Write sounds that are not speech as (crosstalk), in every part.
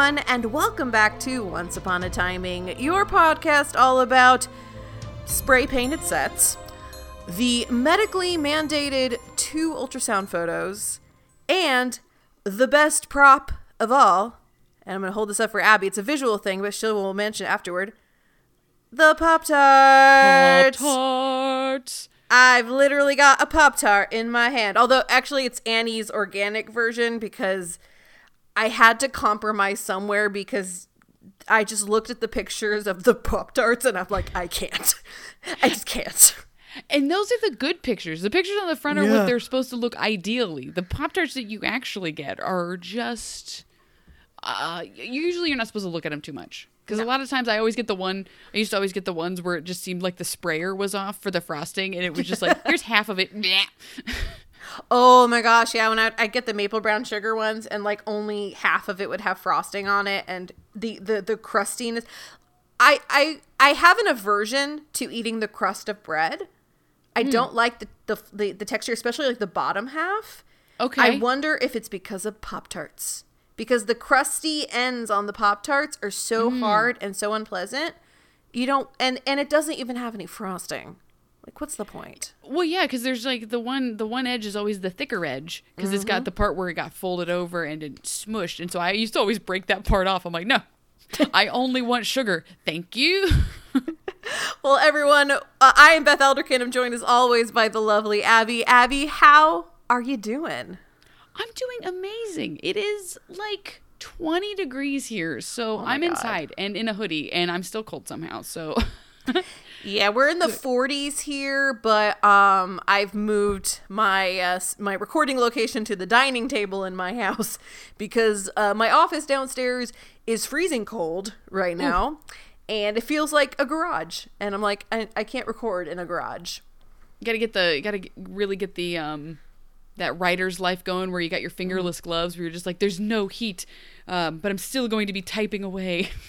everyone, and welcome back to Once Upon a Timing, your podcast all about spray painted sets, the medically mandated two ultrasound photos, and the best prop of all. And I'm going to hold this up for Abbey. It's a visual thing, but she will mention it afterward. The Pop Tart. Tart. I've literally got a Pop Tart in my hand. Although, actually, it's Annie's organic version because I had to compromise somewhere because I just looked at the pictures of the Pop Tarts and I'm like, I can't. I just can't. And those are the good pictures. The pictures on the front are Yeah. what they're supposed to look ideally. The Pop Tarts that you actually get are just. Uh, usually you're not supposed to look at them too much. Because a lot of times I always get the one, I used to always get the ones where it just seemed like the sprayer was off for the frosting and it was just like, (laughs) here's half of it. (laughs) Oh my gosh, yeah. When I I get the maple brown sugar ones, and like only half of it would have frosting on it, and the the the crustiness. I I I have an aversion to eating the crust of bread. I hmm. don't like the, the the the texture, especially like the bottom half. Okay. I wonder if it's because of Pop Tarts. Because the crusty ends on the Pop Tarts are so hmm. hard and so unpleasant. You don't and and it doesn't even have any frosting. Like what's the point? Well, yeah, because there's like the one the one edge is always the thicker edge because it's got the part where it got folded over and it smushed, and so I used to always break that part off. I'm like, no, I only want sugar. Thank you. (laughs) Well, everyone, uh, I am Beth Elderkin. I'm joined as always by the lovely Abbey. Abbey, how are you doing? I'm doing amazing. It is like 20 degrees here, so my I'm God. inside and in a hoodie, and I'm still cold somehow. So (laughs) Yeah, we're in the 40s here, but um, I've moved my uh, my recording location to the dining table in my (laughs) house because uh, my office downstairs is freezing cold right now, and it feels like a garage. And I'm like, I, I can't record in a garage. you gotta get the you gotta really get the um that writer's life going where you got your fingerless gloves where you're just like there's no heat um, but i'm still going to be typing away (laughs)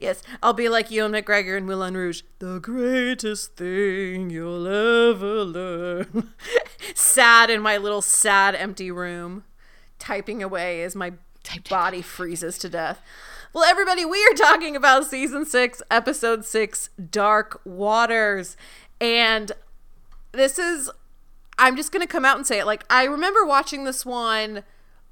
Yes, I'll be like Ewan McGregor in Moulin Rouge. The greatest thing you'll ever learn. (laughs) sad in my little sad empty room, typing away as my Type, type, body freezes to death. Well, everybody, we are talking about season six, episode six, Dark Waters. And this is, I'm just going to come out and say it. Like, I remember watching this one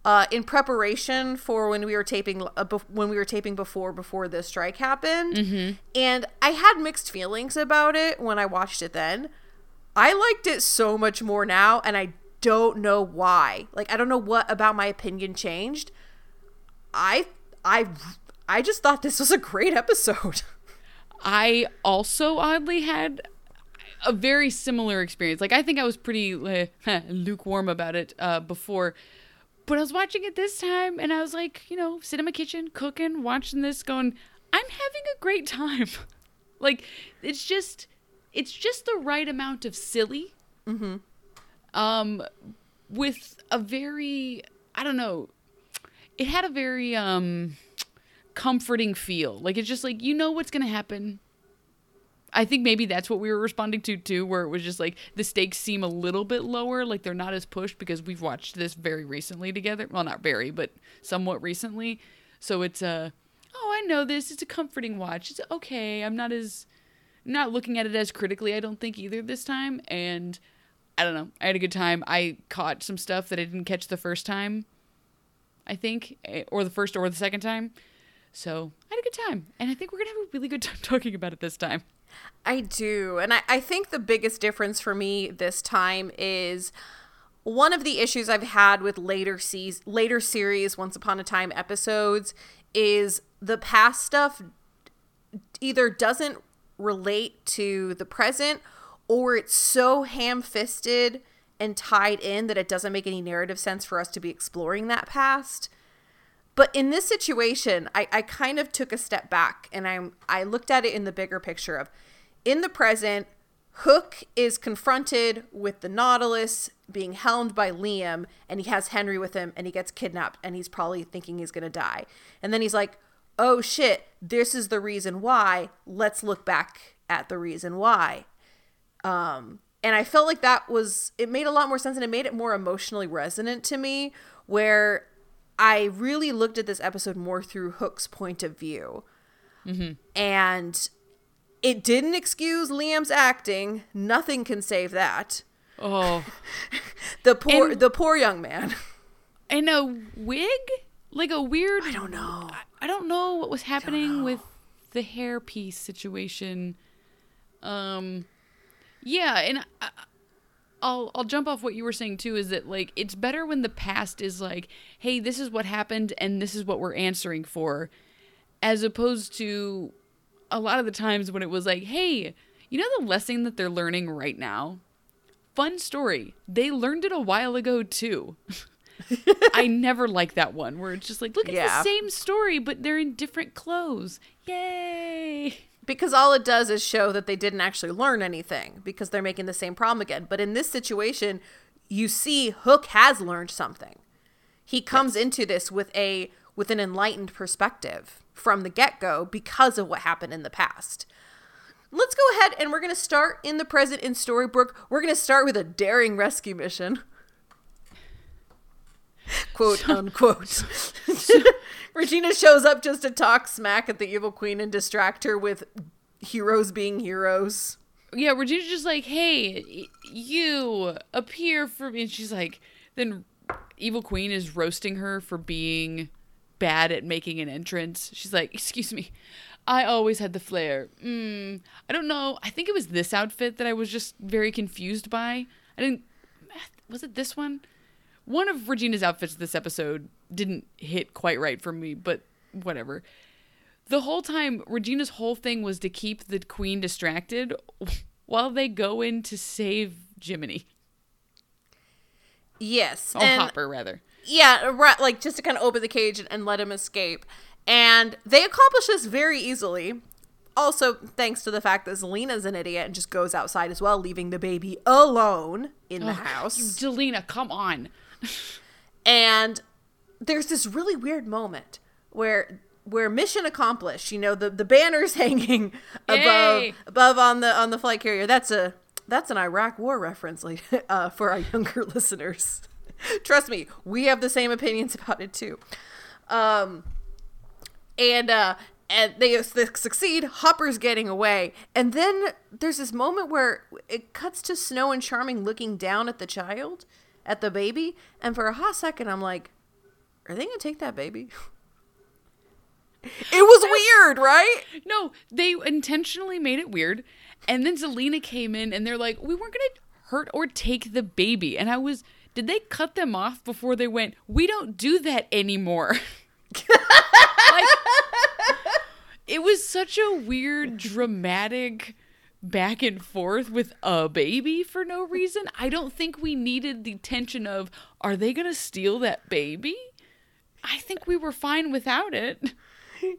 uh, in preparation for when we were taping uh, bef- when we were taping before before the strike happened. And i had mixed feelings about it when i watched it then. I liked it so much more now and i don't know why. Like i don't know what about my opinion changed. I i i just thought this was a great episode. (laughs) I also oddly had a very similar experience. Like I think I was pretty uh, (laughs) lukewarm about it uh, before, but I was watching it this time, and I was like, you know, sitting in my kitchen, cooking, watching this, going, I'm having a great time. (laughs) like it's just, it's just the right amount of silly. Mm-hmm. Um, with a very, I don't know, it had a very um comforting feel. Like it's just like you know what's gonna happen. I think maybe that's what we were responding to too, where it was just like the stakes seem a little bit lower, like they're not as pushed because we've watched this very recently together. Well, not very, but somewhat recently. So it's a, oh, I know this. It's a comforting watch. It's okay. I'm not as, not looking at it as critically. I don't think either this time. And I don't know. I had a good time. I caught some stuff that I didn't catch the first time. I think, eh, or the first or the second time. So I had a good time, and I think we're gonna have a really good time (laughs) talking about it this time. I do. And I, I think the biggest difference for me this time is one of the issues I've had with later seas later series Once Upon a Time episodes is the past stuff either doesn't relate to the present or it's so ham-fisted and tied in that it doesn't make any narrative sense for us to be exploring that past. But in this situation, I, I kind of took a step back and I'm I looked at it in the bigger picture of in the present, Hook is confronted with the Nautilus being helmed by Liam, and he has Henry with him, and he gets kidnapped, and he's probably thinking he's gonna die. And then he's like, oh shit, this is the reason why. Let's look back at the reason why. Um, and I felt like that was, it made a lot more sense and it made it more emotionally resonant to me, where I really looked at this episode more through Hook's point of view. And it didn't excuse Liam's acting. Nothing can save that. Oh, (laughs) The poor And- the poor young man. and a wig, like a weird. I don't know. I don't know what was happening with the hairpiece situation. Um, yeah, and I, I'll I'll jump off what you were saying too. Is that like it's better when the past is like, hey, this is what happened, and this is what we're answering for, as opposed to a lot of the times when it was like, hey, you know the lesson that they're learning right now. Fun story. They learned it a while ago too. (laughs) I never like that one where it's just like, look, it's Yeah. the same story, but they're in different clothes. Yay! Because all it does is show that they didn't actually learn anything because they're making the same problem again. But in this situation, you see Hook has learned something. He comes into this with a with an enlightened perspective from the get-go because of what happened in the past. Let's go ahead and we're going to start in the present in Storybrooke. We're going to start with a daring rescue mission. (laughs) Quote unquote. Regina shows up just to talk smack at the evil queen and distract her with heroes being heroes. Yeah, Regina's just like, hey, you appear for me. And she's like, then Evil Queen is roasting her for being bad at making an entrance. She's like, excuse me, I always had the flair. Mm, I don't know. I think it was this outfit that I was just very confused by. I didn't. Was it this one? One of Regina's outfits this episode didn't hit quite right for me, but whatever. The whole time, Regina's whole thing was to keep the queen distracted (laughs) while they go in to save Jiminy. Yes. Oh, and Hopper, rather. yeah, right, like just to kind of open the cage and, and let him escape. And they accomplish this very easily. Also, thanks to the fact that Zelena's an idiot and just goes outside as well, leaving the baby alone in the house. Zelena, come on. (laughs) and there's this really weird moment where where mission accomplished you know the the banners (laughs) hanging above Yay! above on the on the flight carrier. That's a that's an iraq war reference like (laughs) uh, for our younger (laughs) listeners. Trust me we have the same opinions about it too. Um and uh and they, they succeed hopper's getting away and then there's this moment where it cuts to snow and charming looking down at the child at the baby and for a hot second i'm like are they gonna take that baby (laughs) it was weird right No, they intentionally made it weird. And then Zelena came in and they're like, we weren't to hurt or take the baby. And I was, did they cut them off before they went, we don't do that anymore? (laughs) like, it was such a weird, dramatic back and forth with a baby for no reason. I don't think we needed the tension of, are they going to steal that baby? I think we were fine without it.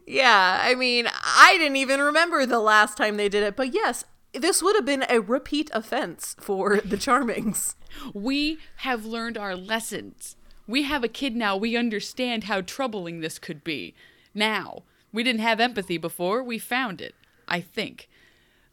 Yeah, I mean, I didn't even remember the last time they did it, but yes, this would have been a repeat offense for (laughs) the Charmings. We have learned our lessons. We have a kid now. We understand how troubling this could be. Now, we didn't have empathy before. We found it, I think.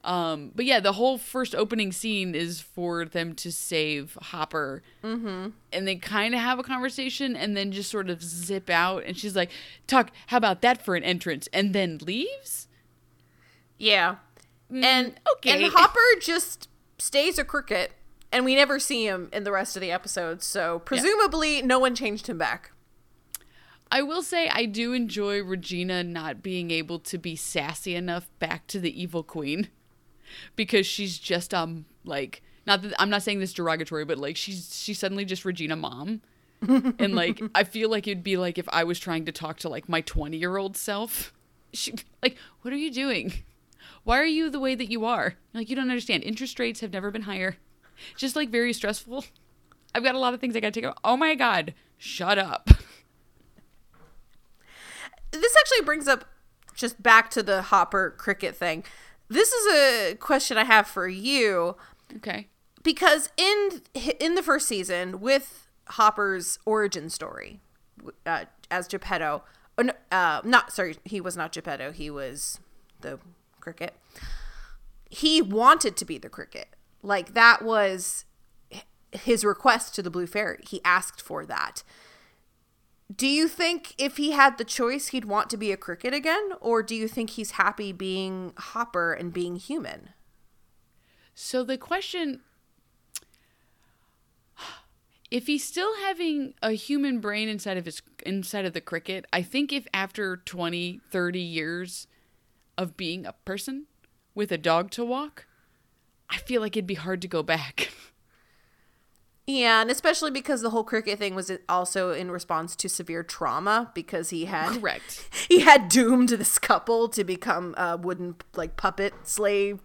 Um, but yeah, the whole first opening scene is for them to save Hopper. Mm-hmm. And they kind of have a conversation and then just sort of zip out. And she's like, Tuck, how about that for an entrance? And then leaves? Yeah. and okay. and Hopper (laughs) just stays a cricket and we never see him in the rest of the episodes, so presumably no one changed him back. I will say I do enjoy Regina not being able to be sassy enough back to the evil queen because she's just um like not that I'm not saying this derogatory but like she's she's suddenly just Regina mom. (laughs) And like I feel like it'd be like if I was trying to talk to like my 20 year old self she like what are you doing? Why are you the way that you are? Like you don't understand. Interest rates have never been higher. Just like very stressful. I've got a lot of things I gotta take out oh my god. Shut up. This actually brings up just back to the Hopper cricket thing. This is a question I have for you okay because in in the first season with Hopper's origin story uh, as Geppetto, oh, uh, not sorry, he was not Geppetto. He was the cricket. He wanted to be the cricket. Like that was his request to the Blue Fairy. He asked for that. Do you think if he had the choice, he'd want to be a cricket again? Or do you think he's happy being Hopper and being human? So the question if he's still having a human brain inside of his inside of the cricket, I think if after 20, 30 years of being a person with a dog to walk, I feel like it'd be hard to go back. (laughs) Yeah, and especially because the whole cricket thing was also in response to severe trauma because he had (laughs) correct he had doomed this couple to become uh, wooden like puppet slave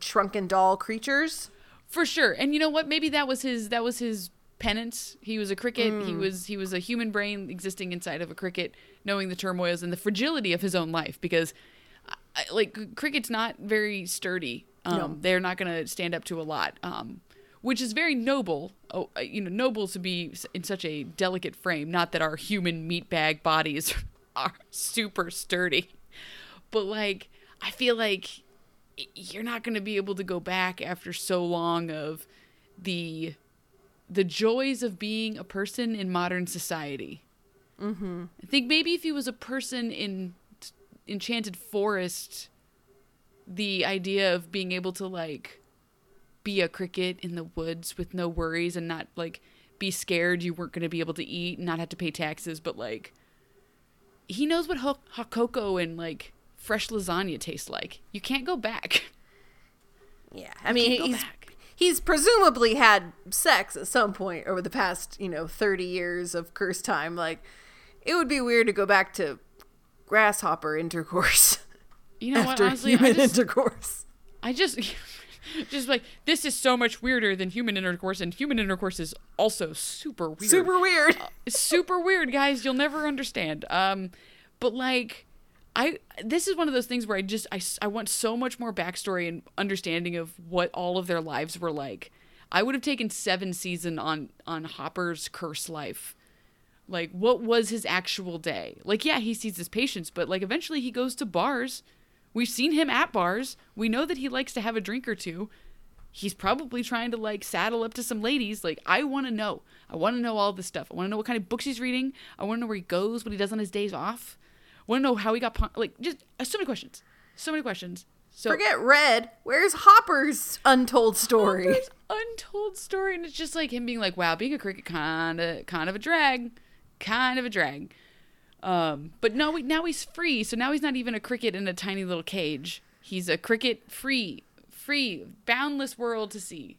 shrunken doll creatures. For sure, and you know what? Maybe that was his that was his penance. He was a cricket. Mm. He was he was a human brain existing inside of a cricket, knowing the turmoils and the fragility of his own life. Because, I, like, cricket's not very sturdy. Um, no. They're not going to stand up to a lot. Um, which is very noble. Oh, uh, you know, noble to be in such a delicate frame. Not that our human meatbag bodies (laughs) are super sturdy, but like I feel like you're not going to be able to go back after so long of the the joys of being a person in modern society. Mm-hmm. I think maybe if he was a person in Enchanted Forest, the idea of being able to like be a cricket in the woods with no worries and not like be scared you weren't going to be able to eat and not have to pay taxes, but like he knows what hot, cocoa and like fresh lasagna taste like. You can't go back. Yeah, I mean he's he's presumably had sex at some point over the past you know thirty years of curse time. Like it would be weird to go back to grasshopper intercourse. You know (laughs) after what? Honestly, human I just, intercourse. I just (laughs) (laughs) just like this is so much weirder than human intercourse, and human intercourse is also super weird. Super weird. (laughs) Uh, super weird, guys. You'll never understand. Um, but like, I this is one of those things where I just I I want so much more backstory and understanding of what all of their lives were like. I would have taken seven season on on Hopper's curse life. Like, what was his actual day? Like, yeah, he sees his patients, but like eventually he goes to bars We've seen him at bars. We know that he likes to have a drink or two. He's probably trying to like saddle up to some ladies. Like, I want to know. I want to know all this stuff. I want to know what kind of books he's reading. I want to know where he goes, what he does on his days off. I want to know how he got like just uh, so many questions. So many questions. So forget Red. Where's Hopper's untold story? Hopper's untold story, and it's just like him being like, "Wow, being a cricket kind of kind of a drag, kind of a drag." Um, but no, now he's free. So now he's not even a cricket in a tiny little cage. He's a cricket free, free, boundless world to see.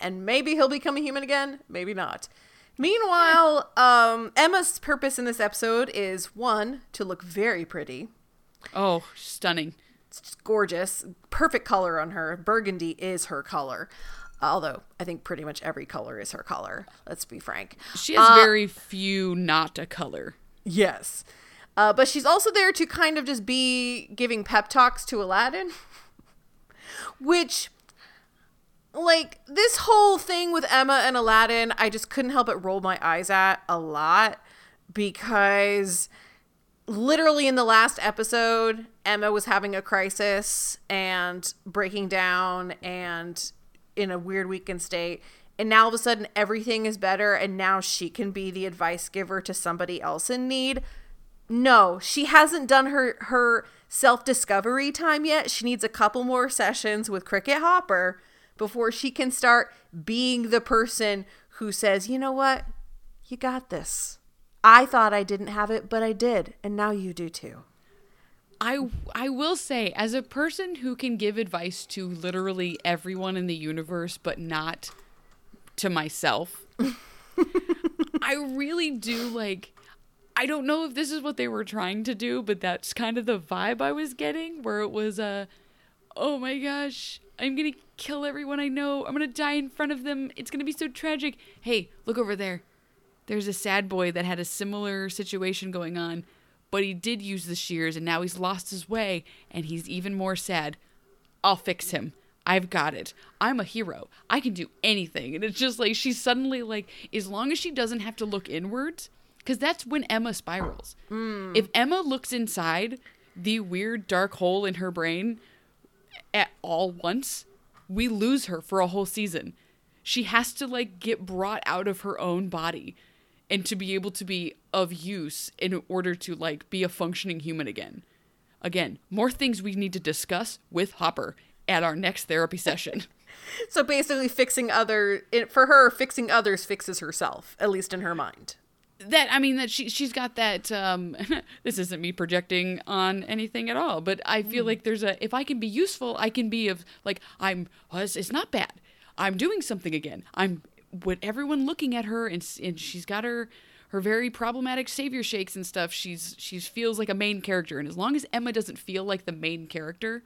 And maybe he'll become a human again. Maybe not. Meanwhile, um, Emma's purpose in this episode is one to look very pretty. Oh, stunning! It's gorgeous, perfect color on her. Burgundy is her color although I think pretty much every color is her color. Let's be frank. She has uh, very few not a color. Yes. Uh, but she's also there to kind of just be giving pep talks to Aladdin. (laughs) Which, like, this whole thing with Emma and Aladdin, I just couldn't help but roll my eyes at a lot because literally in the last episode, Emma was having a crisis and breaking down and in a weird weakened state and now all of a sudden everything is better and now she can be the advice giver to somebody else in need. No she hasn't done her her self-discovery time yet. She needs a couple more sessions with cricket hopper before she can start being the person who says you know what? You got this. I thought i didn't have it but i did and now you do too. I I will say as a person who can give advice to literally everyone in the universe but not to myself. I really do like I don't know if this is what they were trying to do, but that's kind of the vibe I was getting where it was a uh, oh my gosh, I'm going to kill everyone I know. I'm going to die in front of them. It's going to be so tragic. Hey, look over there. There's a sad boy that had a similar situation going on, but he did use the shears and now he's lost his way and he's even more sad. I'll fix him. I've got it. I'm a hero. I can do anything. And it's just like she's suddenly like, as long as she doesn't have to look inwards, because that's when Emma spirals. Mm. If Emma looks inside the weird dark hole in her brain at all once, we lose her for a whole season. She has to like get brought out of her own body. and to be able to be of use in order to like be a functioning human again. Again, more things we need to discuss with Hopper at our next therapy session. (laughs) So basically, fixing other for her, fixing others fixes herself, at least in her mind. that I mean that she she's got that um (laughs) this isn't me projecting on anything at all, but I feel like there's a if I can be useful, I can be of like I'm well, it's, it's not bad. I'm doing something again. I'm with everyone looking at her and and she's got her her very problematic savior shakes and stuff. She's she feels like a main character and as long as Emma doesn't feel like the main character,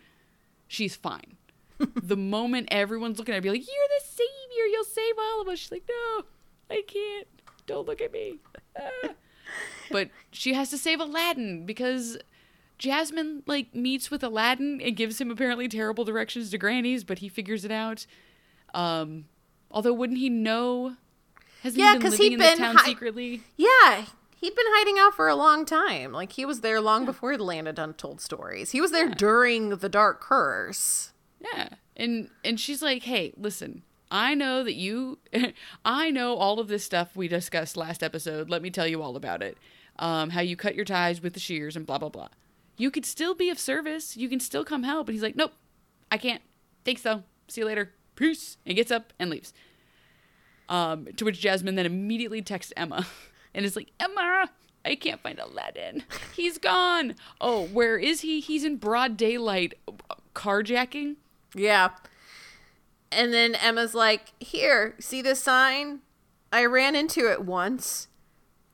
she's fine. (laughs) the moment everyone's looking at her, be like, "You're the savior. You'll save all of us." She's like, "No, I can't. Don't look at me." Ah. (laughs) but she has to save Aladdin because Jasmine like meets with Aladdin and gives him apparently terrible directions to Granny's, but he figures it out. Um, although wouldn't he know? Hasn't Yeah, he been living he'd in this been town hi- secretly? Yeah, he'd been hiding out for a long time. Like he was there long before the land of untold stories. He was there during the Dark Curse. Yeah. And and she's like, "Hey, listen. I know that you (laughs) I know all of this stuff we discussed last episode. Let me tell you all about it. Um how you cut your ties with the shears and blah blah blah. You could still be of service. You can still come help." And he's like, "Nope. I can't. Thanks though. See you later. Peace." And gets up and leaves. Um to which Jasmine then immediately texts Emma (laughs) and it's like, "Emma, I can't find Aladdin. He's gone. Oh, where is he? He's in broad daylight carjacking." Yeah. And then Emma's like, Here, see this sign? I ran into it once.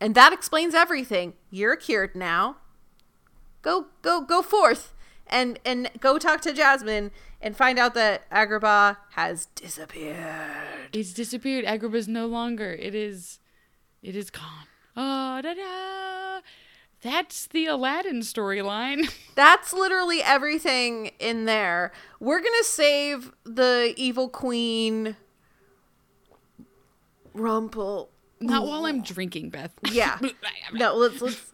And that explains everything. You're cured now. Go go go forth and and go talk to Jasmine and find out that Agrabah has disappeared. It's disappeared. Agrabah's no longer. It is it is gone. Ah, oh da da That's the Aladdin storyline. (laughs) That's literally everything in there. We're gonna save the evil queen Rumple. Not while I'm drinking, Beth. (laughs) Yeah. No, let's let's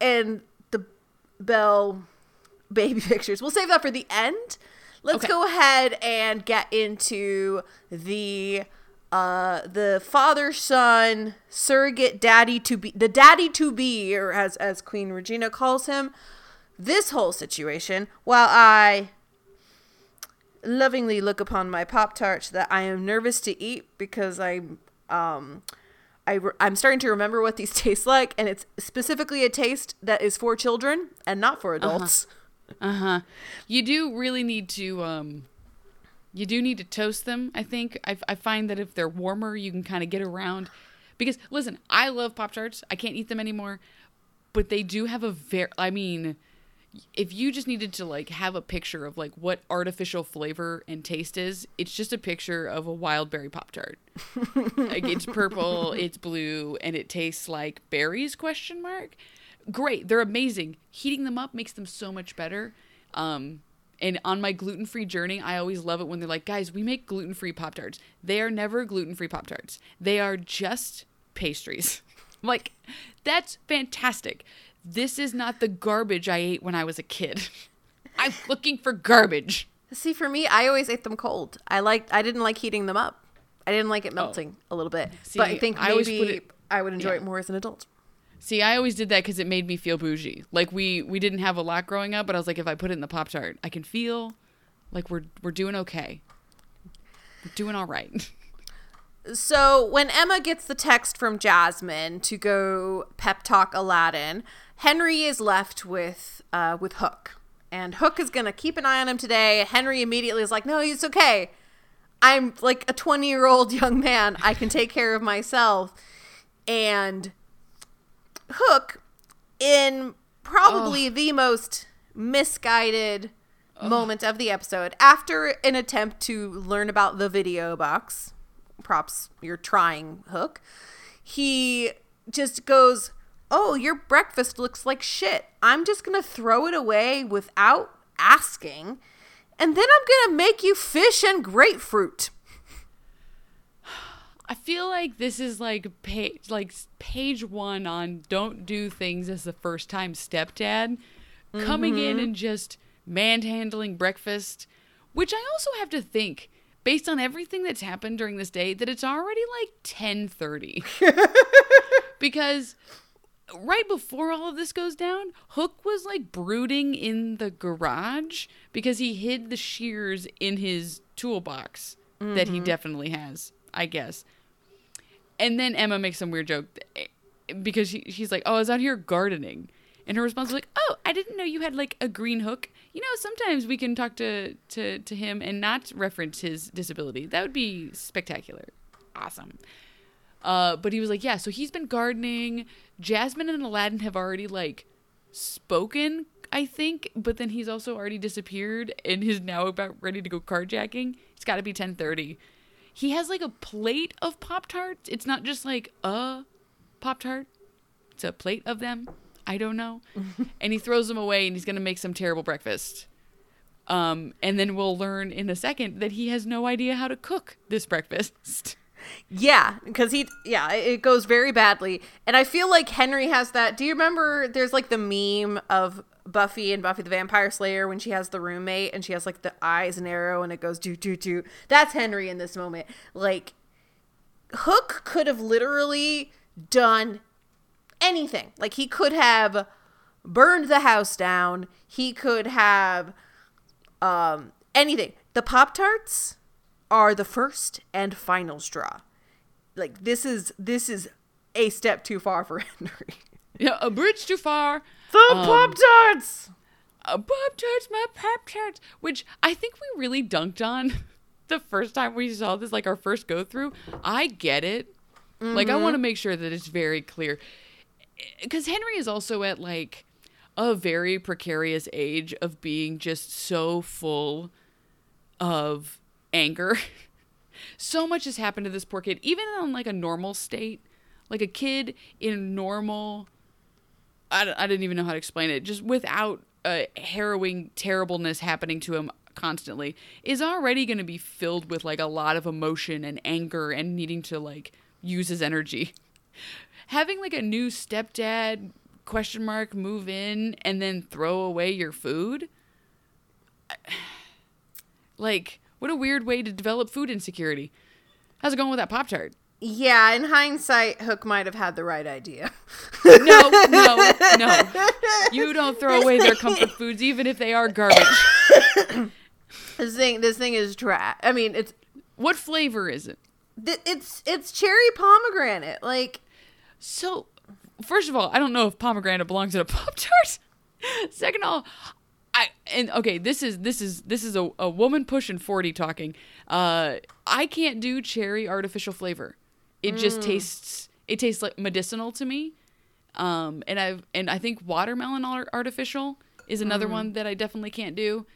and the Belle baby (laughs) pictures. We'll save that for the end. Let's Okay. go ahead and get into the uh the father son surrogate daddy to be the daddy to be or as as Queen Regina calls him. This whole situation while I lovingly look upon my pop tarts that I am nervous to eat because I'm um I re- I'm starting to remember what these (laughs) taste like and it's specifically a taste that is for children and not for adults. Uh-huh. You do really need to um you do need to toast them, I think. I, I find that if they're warmer, you can kind of get around because listen, I love Pop Tarts. I can't eat them anymore, but they do have a very I mean, if you just needed to like have a picture of like what artificial flavor and taste is, it's just a picture of a wild berry pop tart. (laughs) like it's purple, it's blue, and it tastes like berries? Question mark. Great, they're amazing. Heating them up makes them so much better. Um, and on my gluten free journey, I always love it when they're like, guys, we make gluten free pop tarts. They are never gluten free pop tarts. They are just pastries. (laughs) I'm like, that's fantastic. This is not the garbage I ate when I was a kid. (laughs) I'm looking for garbage. See, for me, I always ate them cold. I liked I didn't like heating them up. I didn't like it oh. melting a little bit. See, but I think I maybe put it- I would enjoy yeah. it more as an adult. See, I always did that because it made me feel bougie. Like we we didn't have a lot growing up, but I was like, if I put it in the pop tart, I can feel like we're we're doing okay. We're doing all right. (laughs) So when Emma gets the text from Jasmine to go pep talk Aladdin, Henry is left with uh, with Hook, and Hook is gonna keep an eye on him today. Henry immediately is like, "No, it's okay. I'm like a 20 year old young man. I can take care of myself." And Hook, in probably the most misguided moment of the episode, after an attempt to learn about the video box, props, you're trying Hook, he just goes, Oh, your breakfast looks like shit. I'm just going to throw it away without asking. And then I'm going to make you fish and grapefruit. I feel like this is like page like page one on don't do things as the first time stepdad coming in mm-hmm. and just manhandling breakfast, which I also have to think based on everything that's happened during this day that it's already like 10:30. (laughs) because right before all of this goes down, Hook was like brooding in the garage because he hid the shears in his toolbox that he mm-hmm. definitely has, I guess. And then Emma makes some weird joke because she, she's like, "Oh, I was out here gardening," and her response was like, "Oh, I didn't know you had like a green hook. You know, sometimes we can talk to to to him and not reference his disability. That would be spectacular, awesome." Uh, but he was like, "Yeah, so he's been gardening. Jasmine and Aladdin have already like spoken." I think, but then he's also already disappeared and is now about ready to go carjacking. It's got to be 10:30 he has like a plate of pop tarts it's not just like a pop tart it's a plate of them. I don't know. (laughs) And he throws them away and he's gonna make some terrible breakfast. Um and then we'll learn in a second that he has no idea how to cook this breakfast. (laughs) Yeah, because he, yeah, it it goes very badly. And I feel like Henry has that. Do you remember there's like the meme of Buffy and Buffy the Vampire Slayer when she has the roommate and she has like the eyes and arrow and it goes do, do, do. That's Henry in this moment. Like, Hook could have literally done anything. Like, he could have burned the house down, he could have um, anything. The Pop Tarts are the first and final straw. Like this is this is a step too far for (laughs) Henry. yeah a bridge too far The um, Pop Tarts. uh, pop tarts my pop tarts which i think we really dunked on (laughs) the first time we saw this like our first go through i get it. Like i want to mm-hmm. make sure that it's very clear. Eh, because henry is also at like a very precarious age of being just so full of anger. (laughs) So much has happened to this poor kid even on like a normal state. Like a kid in normal I, I didn't even know how to explain it. Just without a harrowing terribleness happening to him constantly, is already going to be filled with like a lot of emotion and anger and needing to like use his energy. Having like a new stepdad question mark move in and then throw away your food. (sighs) Like, what a weird way to develop food insecurity. How's it going with that Pop Tart? Yeah, in hindsight, Hook might have had the right idea. (laughs) No, no, no. (laughs) You don't throw away their comfort foods, even if they are garbage. (coughs) this thing, this thing is trash. I mean, it's What flavor is it? th- it's it's cherry pomegranate. Like So, first of all, I don't know if pomegranate belongs in a (laughs) pop tart. Second of all, I and okay, this is this is this is a, a woman pushing forty talking. Uh, I can't do cherry artificial flavor. It just tastes it tastes like medicinal to me. Um, and I've and I think watermelon artificial is another one that I definitely can't do.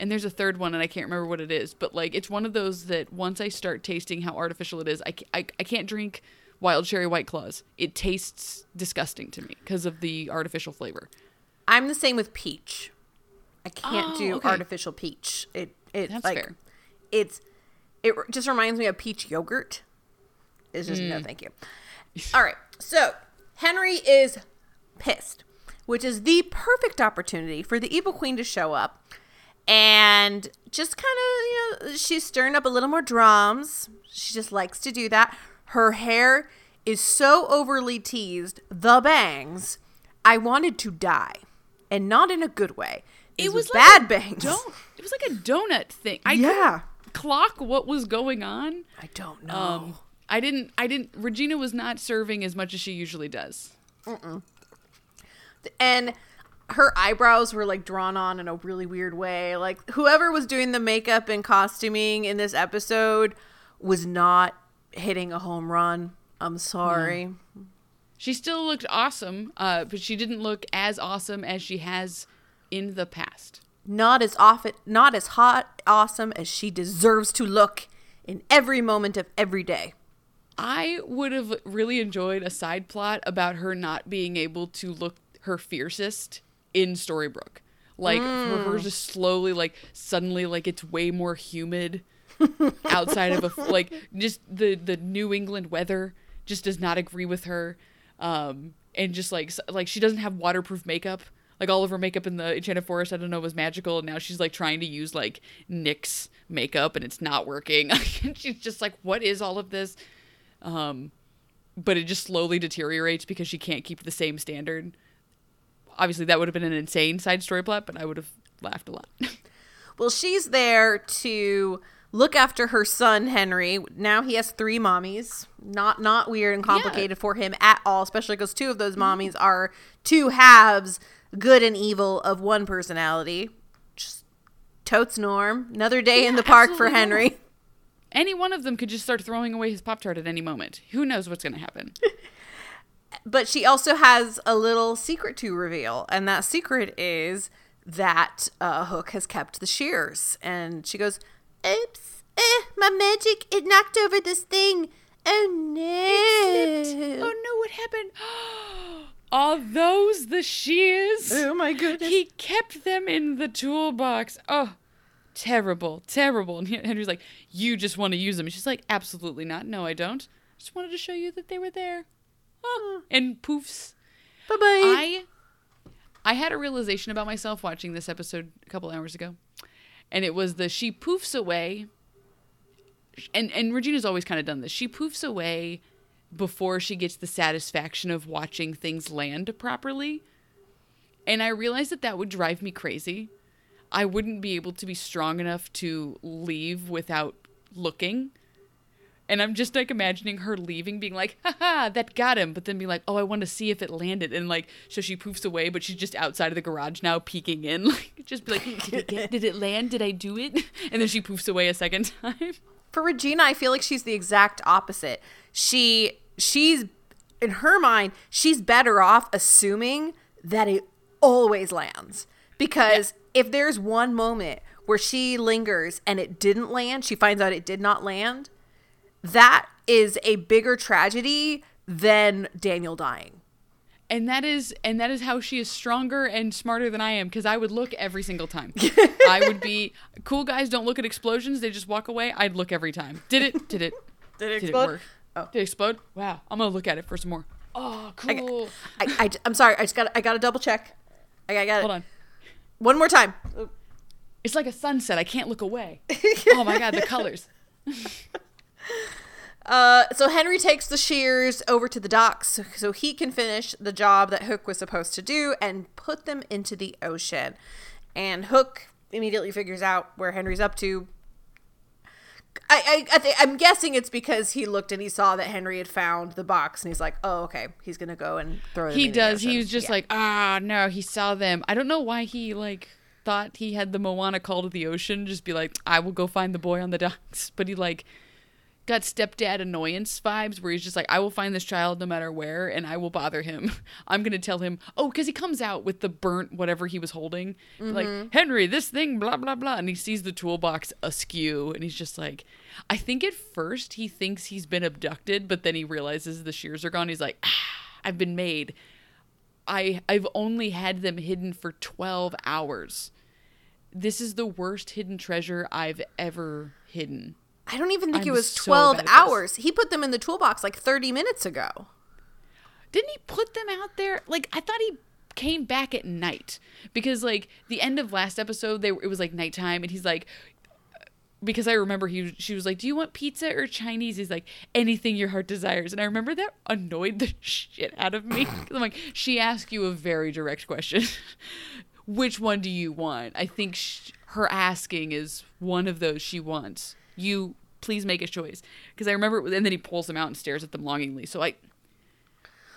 And there's a third one, and I can't remember what it is. But like, it's one of those that once I start tasting how artificial it is, I, I, I can't drink wild cherry white claws. It tastes disgusting to me because of the artificial flavor. I'm the same with peach. I can't Oh, do okay. artificial peach. It it's That's like fair. it's it just reminds me of peach yogurt. It's just Mm. no, thank you. All right, so Henry is pissed, which is the perfect opportunity for the evil queen to show up and just kind of you know she's stirring up a little more drums. She just likes to do that. Her hair is so overly teased, the bangs. I wanted to die, and not in a good way. These It was bad a bangs. Don't. It was like a donut thing. I Yeah. clock what was going on. I don't know. Um, I didn't. I didn't. Regina was not serving as much as she usually does. and her eyebrows were like drawn on in a really weird way. Like whoever was doing the makeup and costuming in this episode was not hitting a home run. I'm sorry. She still looked awesome, uh, but she didn't look as awesome as she has in the past. Not as often, not as hot, awesome as she deserves to look in every moment of every day. I would have really enjoyed a side plot about her not being able to look her fiercest in Storybrooke. Like for her just slowly, like suddenly, like it's way more humid (laughs) outside of a like just the the New England weather just does not agree with her, um, and just like like she doesn't have waterproof makeup. Like all of her makeup in the Enchanted Forest, I don't know, was magical, and now she's like trying to use like NYX makeup, and it's not working. (laughs) and she's just like, "What is all of this?" Um, but it just slowly deteriorates because she can't keep the same standard. Obviously, that would have been an insane side story plot, but I would have laughed a lot. (laughs) Well, she's there to look after her son Henry. Now he has three mommies. Not not weird and complicated for him at all, especially because two of those mommies are two halves, good and evil of one personality. Just totes norm. Another day in the park for Henry. Any one of them could just start throwing away his Pop Tart at any moment. Who knows what's going to happen? (laughs) But she also has a little secret to reveal, and that secret is that uh, Hook has kept the shears. And she goes, "Oops, eh, my magic it knocked over this thing. Oh no! oh no, what happened? (gasps) Are those the shears? Oh my goodness! He kept them in the toolbox. Oh, terrible, terrible. And Henry's like, You just want to use them. And she's like, Absolutely not. No, I don't. Just wanted to show you that they were there. Oh, and poofs. Bye bye. I I had a realization about myself watching this episode a couple hours ago. And it was the she poofs away. And and Regina's always kind of done this. She poofs away before she gets the satisfaction of watching things land properly. And I realized that that would drive me crazy. I wouldn't be able to be strong enough to leave without looking. And I'm just like imagining her leaving, being like, haha, that got him. But then being like, oh, I want to see if it landed. And like, so she poofs away, but she's just outside of the garage now, peeking in. (laughs) Like, just be like, did it, get, did it land? Did I do it? (laughs) And then she poofs away a second (laughs) time. For Regina, I feel like she's the exact opposite. She she's in her mind, she's better off assuming that it always lands. Because if there's one moment where she lingers and it didn't land, she finds out it did not land, that is a bigger tragedy than Daniel dying. And that is and that is how she is stronger and smarter than I am because I would look every single time. (laughs) I would be cool guys don't look at explosions, they just walk away. I'd look every time. Did it? Did it? Did it Did it explode? work? Oh. Did it explode? Wow. I'm gonna look at it for some more. Oh, cool. I, I, am sorry. I just got. I got to double check. I, I got Hold on. One more time. It's like a sunset. I can't look away. (laughs) oh my god, the colors. (laughs) Uh, so Henry takes the shears over to the docks so, so he can finish the job that Hook was supposed to do and put them into the ocean. And Hook immediately figures out where Henry's up to. I, I, I th- I'm guessing it's because he looked and he saw that Henry had found the box and he's like, oh, okay, he's gonna go and throw. He does. He was just Yeah. like, ah, no, he saw them. I don't know why he like thought he had the Moana call to the ocean. Just be like, I will go find the boy on the docks. But he like got stepdad annoyance vibes where he's just like, I will find this child no matter where, and I will bother him. (laughs) I'm gonna tell him, oh, because he comes out with the burnt whatever he was holding, like Henry, this thing, blah blah blah, and he sees the toolbox askew, and he's just like, I think at first he thinks he's been abducted, but then he realizes the shears are gone. He's like, ah, I've been made. I I've only had them hidden for 12 hours. This is the worst hidden treasure I've ever hidden. I don't even think it I'm was so 12 bad this. hours. He put them in the toolbox like 30 minutes ago. Didn't he put them out there? Like I thought he came back at night because like the end of last episode they were, it was like nighttime and he's like uh, because I remember he she was like, "Do you want pizza or Chinese?" He's like, "Anything your heart desires." And I remember that annoyed the (laughs) shit out of me. (laughs) I'm like, she asked you a very direct question. (laughs) Which one do you want? I think sh- her asking is one of those she wants. You please make a choice because I remember, and then he pulls them out and stares at them longingly. So I,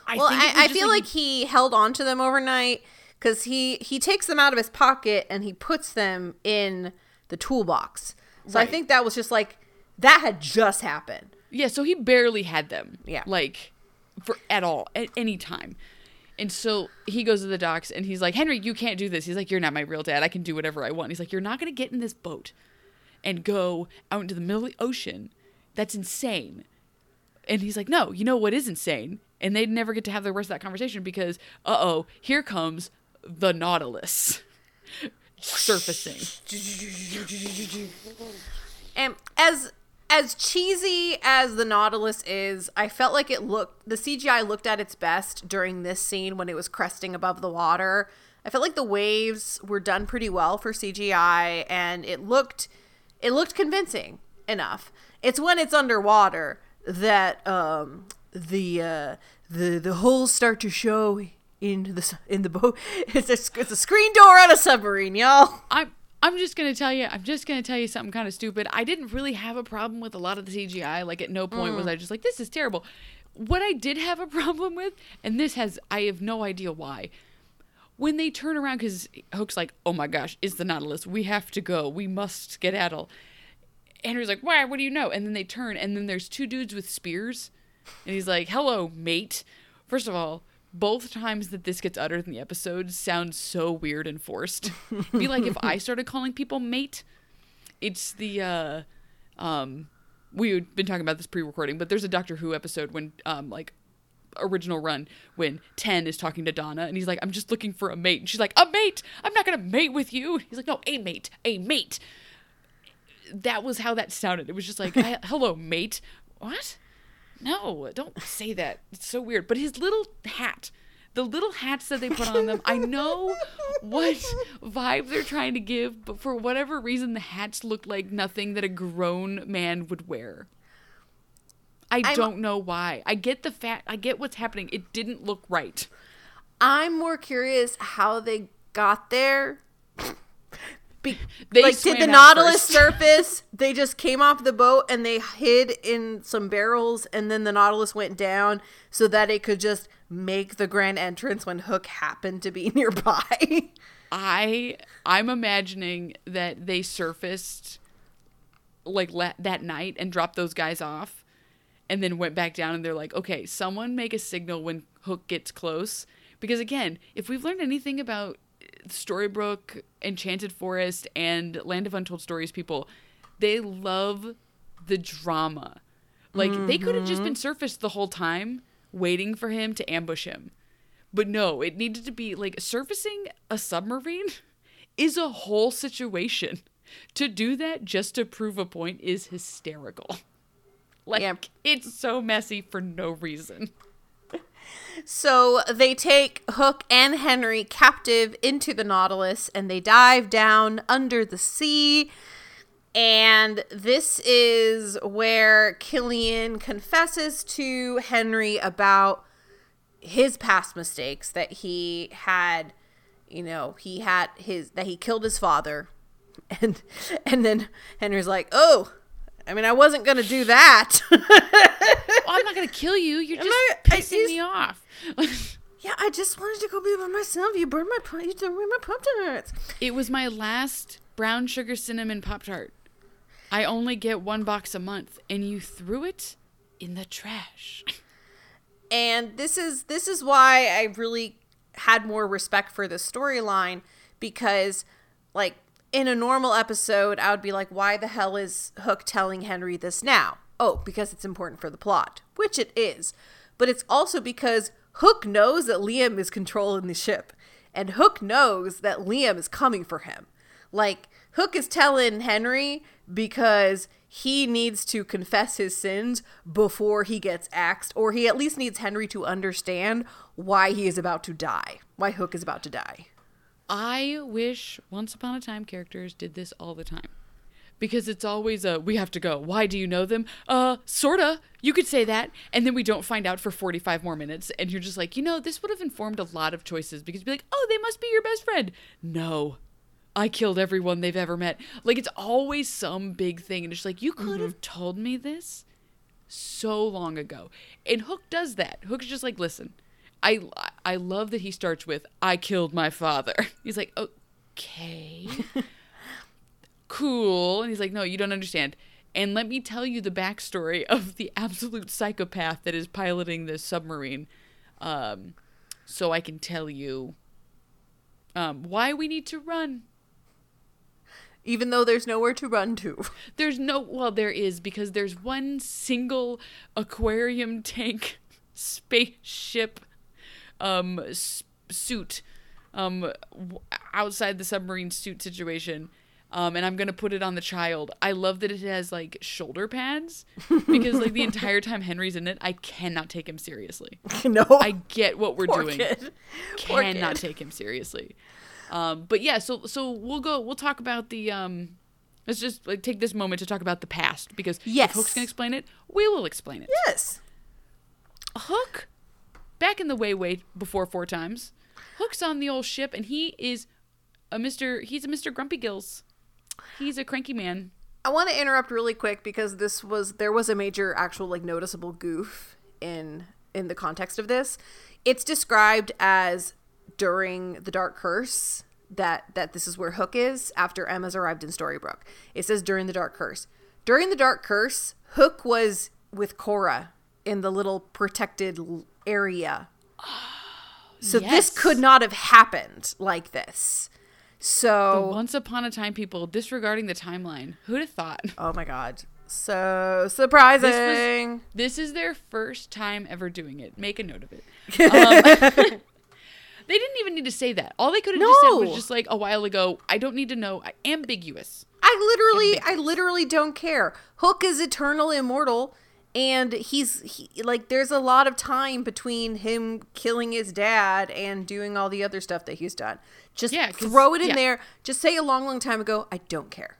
I well, think it was I, I feel like he held on to them overnight because he he takes them out of his pocket and he puts them in the toolbox. So I think that was just like that had just happened. Yeah, so he barely had them. Yeah. Like for at all, at any time. And so he goes to the docks and he's like, Henry, you can't do this. He's like, You're not my real dad. I can do whatever I want. He's like, You're not gonna get in this boat and go out into the middle of the ocean. That's insane. And he's like, No, you know what is insane? And they'd never get to have the rest of that conversation because, uh oh, here comes the Nautilus (laughs) surfacing. And as as cheesy as the Nautilus is, I felt like it looked the CGI looked at its best during this scene when it was cresting above the water. I felt like the waves were done pretty well for CGI and it looked it looked convincing enough. It's when it's underwater that um the uh, the the holes start to show in the in the boat. (laughs) It's a it's a screen door on a submarine, y'all. I'm I'm just gonna tell you. I'm just gonna tell you something kind of stupid. I didn't really have a problem with a lot of the CGI. Like at no point was I just like, this is terrible. What I did have a (laughs) problem with, and this has I have no idea why. When they turn around, because Hook's like, "Oh my gosh, it's the Nautilus. We have to go. We must get skedaddle." Henry's like, "Why? What do you know?" And then they turn, and then there's two dudes with spears, and he's like, "Hello, mate." First of all, both times that this gets uttered in the episode sounds so weird and forced. Be like if I (laughs) started calling people mate. It's the uh um we've been talking about this pre-recording, but there's a Doctor Who episode when um like original run when Ten is talking to Donna and he's like, I'm just looking for a mate. And she's like, A mate? I'm not gonna mate with you. He's like, No, a mate, a mate. That was how that sounded. It was just like, (laughs) hello, mate. What? No, don't say that. It's so weird. But his little hat, the little hats that they put on them, I know what vibe they're trying to give, but for whatever reason, the hats look like nothing that a grown man would wear. I I'm- don't know why. I get the fact. I get what's happening. It didn't look right. I'm more curious how they got there. Be- They like, did the Nautilus (laughs) surface? They just came off the boat and they hid in some barrels, and then the Nautilus went down so that it could just make the grand entrance when Hook happened to be (laughs) nearby. I I'm imagining that they surfaced like la- that night and dropped those guys off and then went back down and they're like, "Okay, someone make a signal when Hook gets close." Because again, if we've learned anything about uh, Storybrooke, Enchanted Forest and Land of Untold Stories people, they love the drama. Like they could have just mm-hmm. been surfaced the whole time waiting for him to ambush him. But no, it needed to be like surfacing a submarine (laughs) is a whole situation. To do that just to prove a point is hysterical. Like it's so messy for no reason. So they take Hook and Henry captive into the Nautilus and they dive down under the sea. And this is where Killian confesses to Henry about his past mistakes that he had, you know, he had his that he killed his father. (laughs) And and then Henry's like, "Oh, I mean, I wasn't going to do that." (laughs) Oh, I'm not gonna kill you. You're just not- I pissing just- me off. (laughs) yeah, I just wanted to go be by myself. You burned my you threw my pop tarts. it was my last brown sugar cinnamon pop tart. I only get one box a month, and you threw it in the trash. and this is this is why I really had more respect for the storyline because like in a normal episode I would be like why the hell is Hook telling Henry this now? Oh, because it's important for the plot, which it is. But it's also because Hook knows that Liam is controlling the ship and Hook knows that Liam is coming for him. Like Hook is telling Henry because he needs to confess his sins before he gets axed, or he at least needs Henry to understand why he is about to die, why Hook is about to die. I wish Once Upon a Time characters did this all the time. Because it's always a we have to go. Why do you know them? Uh, sorta. You could say that, and then we don't find out for 45 more minutes, and you're just like, you know, this would have informed a lot of choices because you'd be like, oh, they must be your best friend. No. I killed everyone they've ever met. Like it's always some big thing, and it's like, you could have told me this so long ago. And Hook does that. Hook's just like, listen, I I love that he starts with I killed my father. (laughs) He's like, okay, (laughs) cool, and he's like, no, you don't understand. And let me tell you the backstory (laughs) of the absolute psychopath that is piloting this submarine, um, so I can tell you um, why we need to run. Even though there's nowhere to run to. There's no, well, there is because there's one single aquarium tank spaceship um s- suit um w- outside the submarine suit situation. Um, and I'm gonna put it on the child. I love that it has like shoulder pads because like the entire (laughs) time Henry's in it, I cannot take him seriously. (laughs) no. I get what we're Poor doing. kid. (laughs) Poor Cannot kid. take him seriously. Um, but yeah, so so we'll go. We'll talk about the. Um, let's just like take this moment to talk about the past because Yes. if folks can explain it, we will explain it. Yes. Hook, back in the way, way before four times. Hook's on the old ship, and he is a Mister. He's a Mister Grumpy Gills. He's a cranky man. I want to interrupt really quick because this was there was a major actual like noticeable goof in in the context of this. It's described as during the Dark Curse that that this is where Hook is after Emma's arrived in Storybrooke. It says during the Dark Curse. During the Dark Curse, Hook was with Cora in the little protected area. (gasps) So Yes. this could not have happened like this. So Once upon a time, people disregarding the timeline. Who'd have thought? (laughs) Oh my god. So surprising. This is their first time ever doing it. Make a note of it. (laughs) Um, (laughs) they didn't even need to say that. All they could have just said was just like a while ago. I don't need to know. I- Ambiguous. I literally I literally don't care. Hook is eternal immortal and he's he, like there's a lot of time between him killing his dad and doing all the other stuff that he's done. Just Yeah, throw it in yeah. there. Just say a long long time ago, I don't care.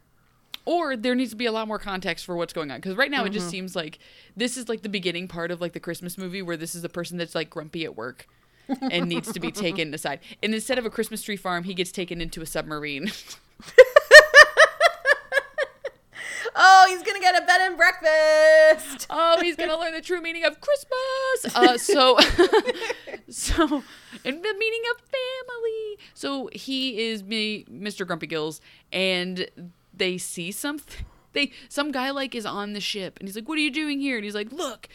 Or there needs to be a lot more context for what's going on. Because right now it Mm-hmm. just seems like this is like the beginning part of like the Christmas movie where this is the person that's like grumpy at work and needs to be taken (laughs) aside. And instead of a Christmas tree farm, he gets taken into a submarine. (laughs) Oh, he's to get a bed and breakfast. oh, (laughs) he's gonna learn the true meaning of Christmas. Uh, so, (laughs) so, and the meaning of family. So he is me, Mr. Grumpy Gills, and they see something. (laughs) They some guy like is on the ship, and he's like, "What are you doing here?" And he's like, "Look,"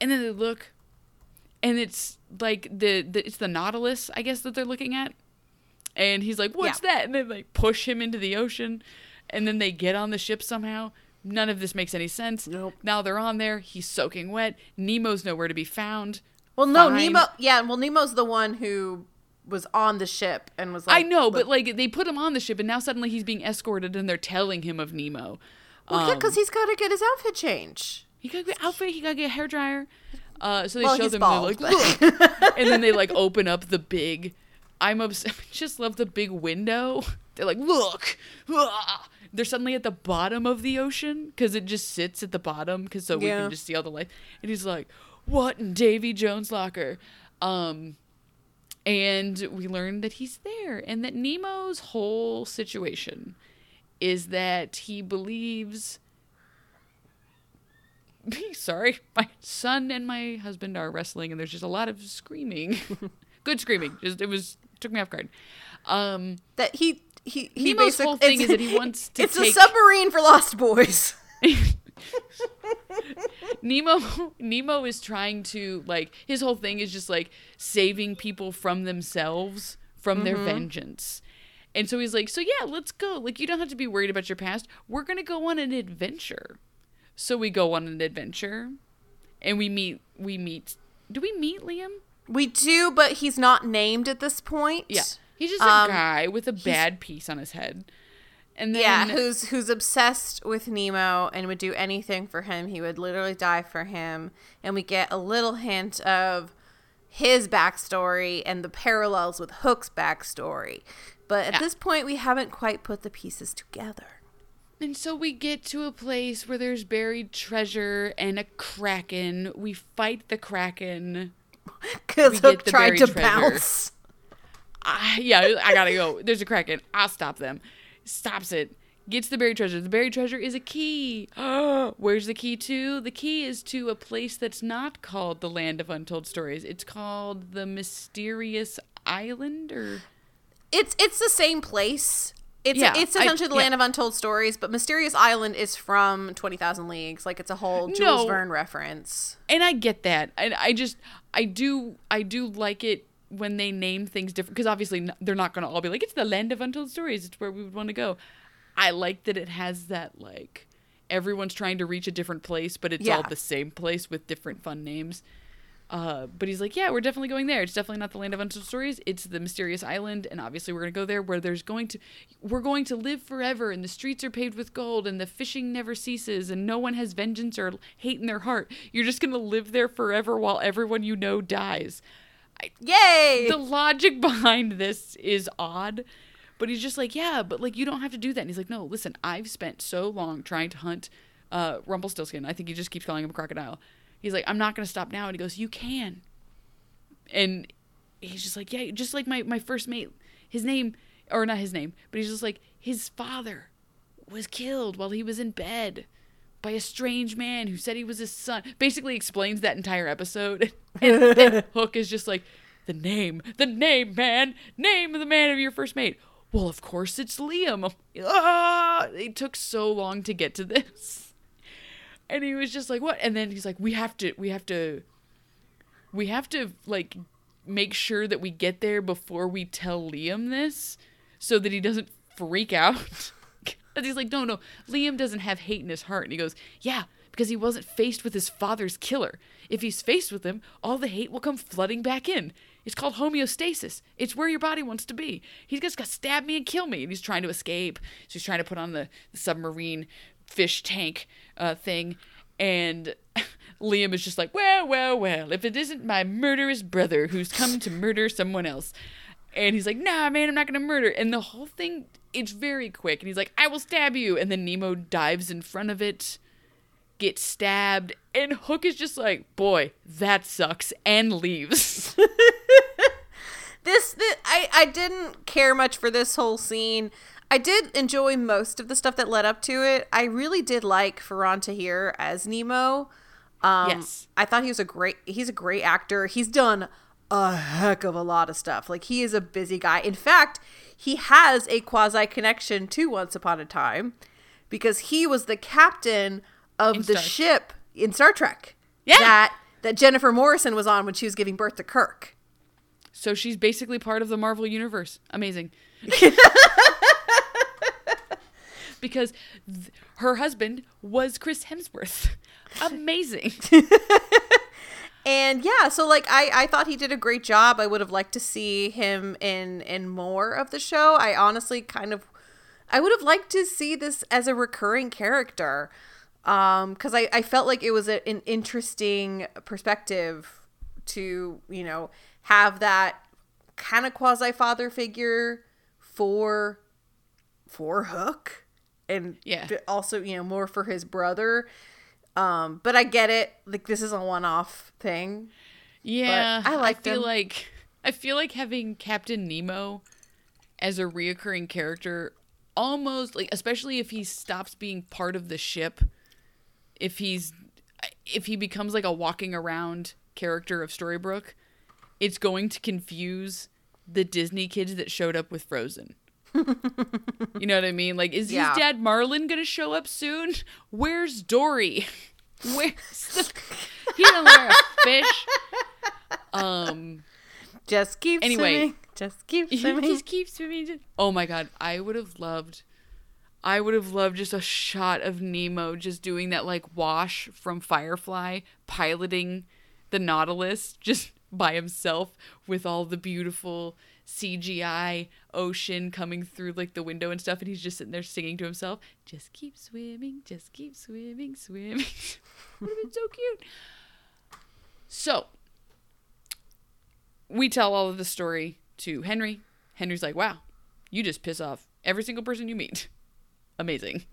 and then they look, and it's like the, the it's the Nautilus, I guess that they're looking at, and he's like, "What's that?" And they like push him into the ocean, and then they get on the ship somehow. None of this makes any sense. Nope. Now they're on there. He's soaking wet. Nemo's nowhere to be found. Well, no, Fine. Nemo yeah, well Nemo's the one who was on the ship and was like I know, but like they put him on the ship, and now suddenly he's being escorted, and they're telling him of Nemo. well, Um, cuz he's got to get his outfit changed. He gotta get outfit. He gotta get a hair dryer. Uh, so they Well, show them. bald, and they're like, look, (laughs) and then they like open up the big. I'm obs- (laughs) just love the big window. They're like, look. Ah. They're suddenly at the bottom of the ocean because it just sits at the bottom because so we Yeah. can just see all the life. And he's like, what in Davy Jones' locker? Um, and we learn that he's there and that Nemo's whole situation is that he believes (laughs) sorry my son and my husband are wrestling and there's just a lot of screaming (laughs) good screaming just it was took me off guard um That he he he Nemo's basic- whole thing is that he wants to It's take- a submarine for lost boys. (laughs) Nemo Nemo is trying to like his whole thing is just like saving people from themselves from their mm-hmm. vengeance. And so he's like, "So yeah, let's go. Like you don't have to be worried about your past. We're going to go on an adventure." So we go on an adventure and we meet we meet Do we meet Liam? We do, but he's not named at this point. Yeah. He's just Um, a guy with a bad piece on his head. And then Yeah, who's who's obsessed with Nemo and would do anything for him. He would literally die for him. And we get a little hint of his backstory and the parallels with Hook's backstory. But at Yeah. this point, we haven't quite put the pieces together. And so we get to a place where there's buried treasure and a kraken. We fight the kraken. (laughs) Because Hook tried to treasure. bounce. I, yeah, I gotta go. There's a kraken. I'll stop them. Stops it. Gets the buried treasure. The buried treasure is a key. (gasps) Where's the key to? The key is to a place that's not called the Land of Untold Stories. It's called the Mysterious Island, or It's it's the same place. It's Yeah, it's I- essentially the yeah. land of untold stories, but Mysterious Island is from Twenty Thousand Leagues. Like it's a whole Jules No. Verne reference. and I get that, and I just I do I do like it when they name things different because obviously they're not gonna all be like it's the land of untold stories. It's where we would want to go. I like that it has that like everyone's trying to reach a different place, but it's all the same place with different fun names. Uh, but he's like, yeah, we're definitely going there. It's definitely not the land of untold stories. It's the mysterious island, and obviously we're gonna go there where there's going to, we're going to live forever, and the streets are paved with gold, and the fishing never ceases, and no one has vengeance or hate in their heart. You're just gonna live there forever while everyone you know dies. Yay! The logic (laughs) behind this is odd, but he's just like, yeah, but like you don't have to do that. And he's like, no, listen, I've spent so long trying to hunt uh, Rumpelstiltskin. I think he just keeps calling him a crocodile. he's like, I'm not gonna stop now. And he goes, You can. And he's just like, Yeah, just like my, my first mate. His name or not his name, but he's just like, his father was killed while he was in bed by a strange man who said he was his son. Basically explains that entire episode. (laughs) And then (laughs) Hook is just like, the name, the name, man, name of the man of your first mate. Well, of course it's Liam. Ah, it took so long to get to this. And he was just like, what? And then he's like, we have to, we have to, we have to, like, make sure that we get there before we tell Liam this so that he doesn't freak out. (laughs) and he's like, no, no, Liam doesn't have hate in his heart. And he goes, yeah, because he wasn't faced with his father's killer. If he's faced with him, all the hate will come flooding back in. It's called homeostasis. It's where your body wants to be. He's just to stab me and kill me. And he's trying to escape. So he's trying to put on the, the submarine fish tank uh, thing. And (laughs) Liam is just like, well, well, well, if it isn't my murderous brother who's come to murder someone else. And he's like, nah, man, I'm not going to murder. And the whole thing, it's very quick. And he's like, I will stab you. And then Nemo dives in front of it gets stabbed, and Hook is just like, boy, that sucks, and leaves. (laughs) this, this I, I didn't care much for this whole scene. I did enjoy most of the stuff that led up to it. I really did like Faran Tahir as Nemo. Um, Yes. I thought he was a great. He's a great actor. He's done a heck of a lot of stuff. Like he is a busy guy. In fact, he has a quasi connection to Once Upon a Time because he was the captain of In the Star- ship in Star Trek. Yeah. That that Jennifer Morrison was on when she was giving birth to Kirk. so she's basically part of the Marvel Universe. Amazing. (laughs) because th- her husband was Chris Hemsworth. (laughs) Amazing. (laughs) And yeah, so like I I thought he did a great job. I would have liked to see him in in more of the show. I honestly kind of I would have liked to see this as a recurring character. Um cuz I I felt like it was a, an interesting perspective to, you know, have that kind of quasi father figure for for Hook and Yeah. also, you know, more for his brother. Um, but I get it. Like this is a one-off thing. Yeah, I liked feel him. like I feel like having Captain Nemo as a reoccurring character almost like especially if he stops being part of the ship if he's if he becomes like a walking around character of Storybrooke it's going to confuse the Disney kids that showed up with Frozen. You know what I mean? Like, is Yeah. his dad Marlin gonna show up soon? Where's Dory? (laughs) Where's the? (laughs) He doesn't wear a fish. Um. Just keep Anyway. (laughs) swimming. Just keep swimming. just keeps swimming. Oh my god, I would have loved. I would have loved just a shot of Nemo just doing that like wash from Firefly, piloting the Nautilus just by himself with all the beautiful CGI ocean coming through like the window and stuff, and he's just sitting there singing to himself, "Just keep swimming, just keep swimming, swimming." (laughs) would have been so cute. So we tell all of the story to Henry. Henry's like, wow, you just piss off every single person you meet. (laughs) Amazing.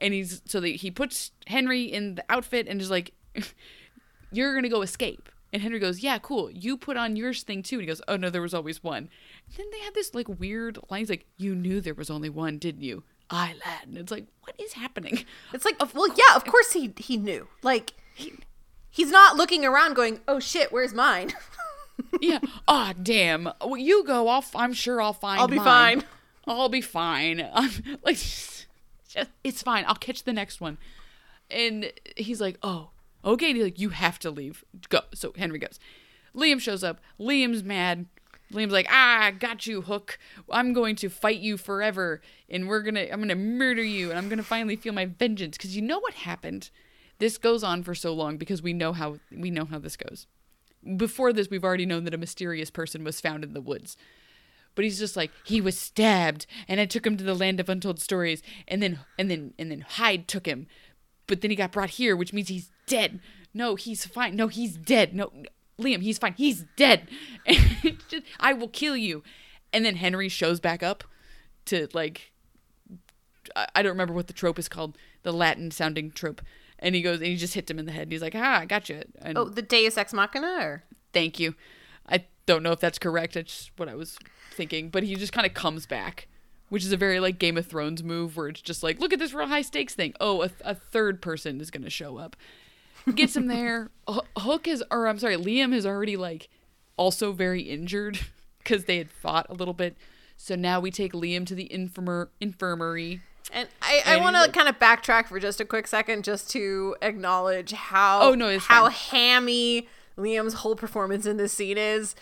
And he's so that he puts Henry in the outfit and is like, (laughs) you're to go escape. And Henry goes, yeah, cool. You put on yours thing too. And he goes, oh no, there was always one. And then they had this like weird line. He's like, you knew there was only one, didn't you? I lad. And it's like, what is happening? It's like, well, yeah, of course he he knew. Like, he's not looking around going, "Oh shit, where's mine?" (laughs) yeah. Ah, damn. Well, you go. I'll. I'm sure I'll find. I'll be mine. fine. (laughs) I'll be fine. (laughs) I'm like, just, it's fine. I'll catch the next one. And he's like, oh, okay. And he's like, you have to leave. Go. So Henry goes. Liam shows up. Liam's mad. Liam's like, ah, I got you, Hook. I'm going to fight you forever, and we're gonna, I'm gonna murder you, and I'm gonna finally feel my vengeance. Because you know what happened. This goes on for so long because we know how we know how this goes. Before this, we've already known that a mysterious person was found in the woods. But he's just like he was stabbed, and I took him to the land of untold stories, and then and then and then Hyde took him, but then he got brought here, which means he's dead. No, he's fine. No, he's dead. No, Liam, he's fine. He's dead. (laughs) Just, I will kill you. And then Henry shows back up to like I I don't remember what the trope is called, the Latin sounding trope. And he goes and he just hits him in the head. And he's like, "Ah, I got you." And Oh, the Deus Ex Machina. Or? thank you. I don't know if that's correct. That's what I was thinking. But he just kind of comes back, which is a very like Game of Thrones move where it's just like, look at this real high stakes thing. Oh, a, a third person is going to show up. Gets him there. Hook is, or I'm sorry, Liam is already like also very injured (laughs) because they had fought a little bit. So now we take Liam to the infirmer- infirmary. And I, I want to like- kind of backtrack for just a quick second, just to acknowledge how Oh, no, how fine. hammy Liam's whole performance in this scene is.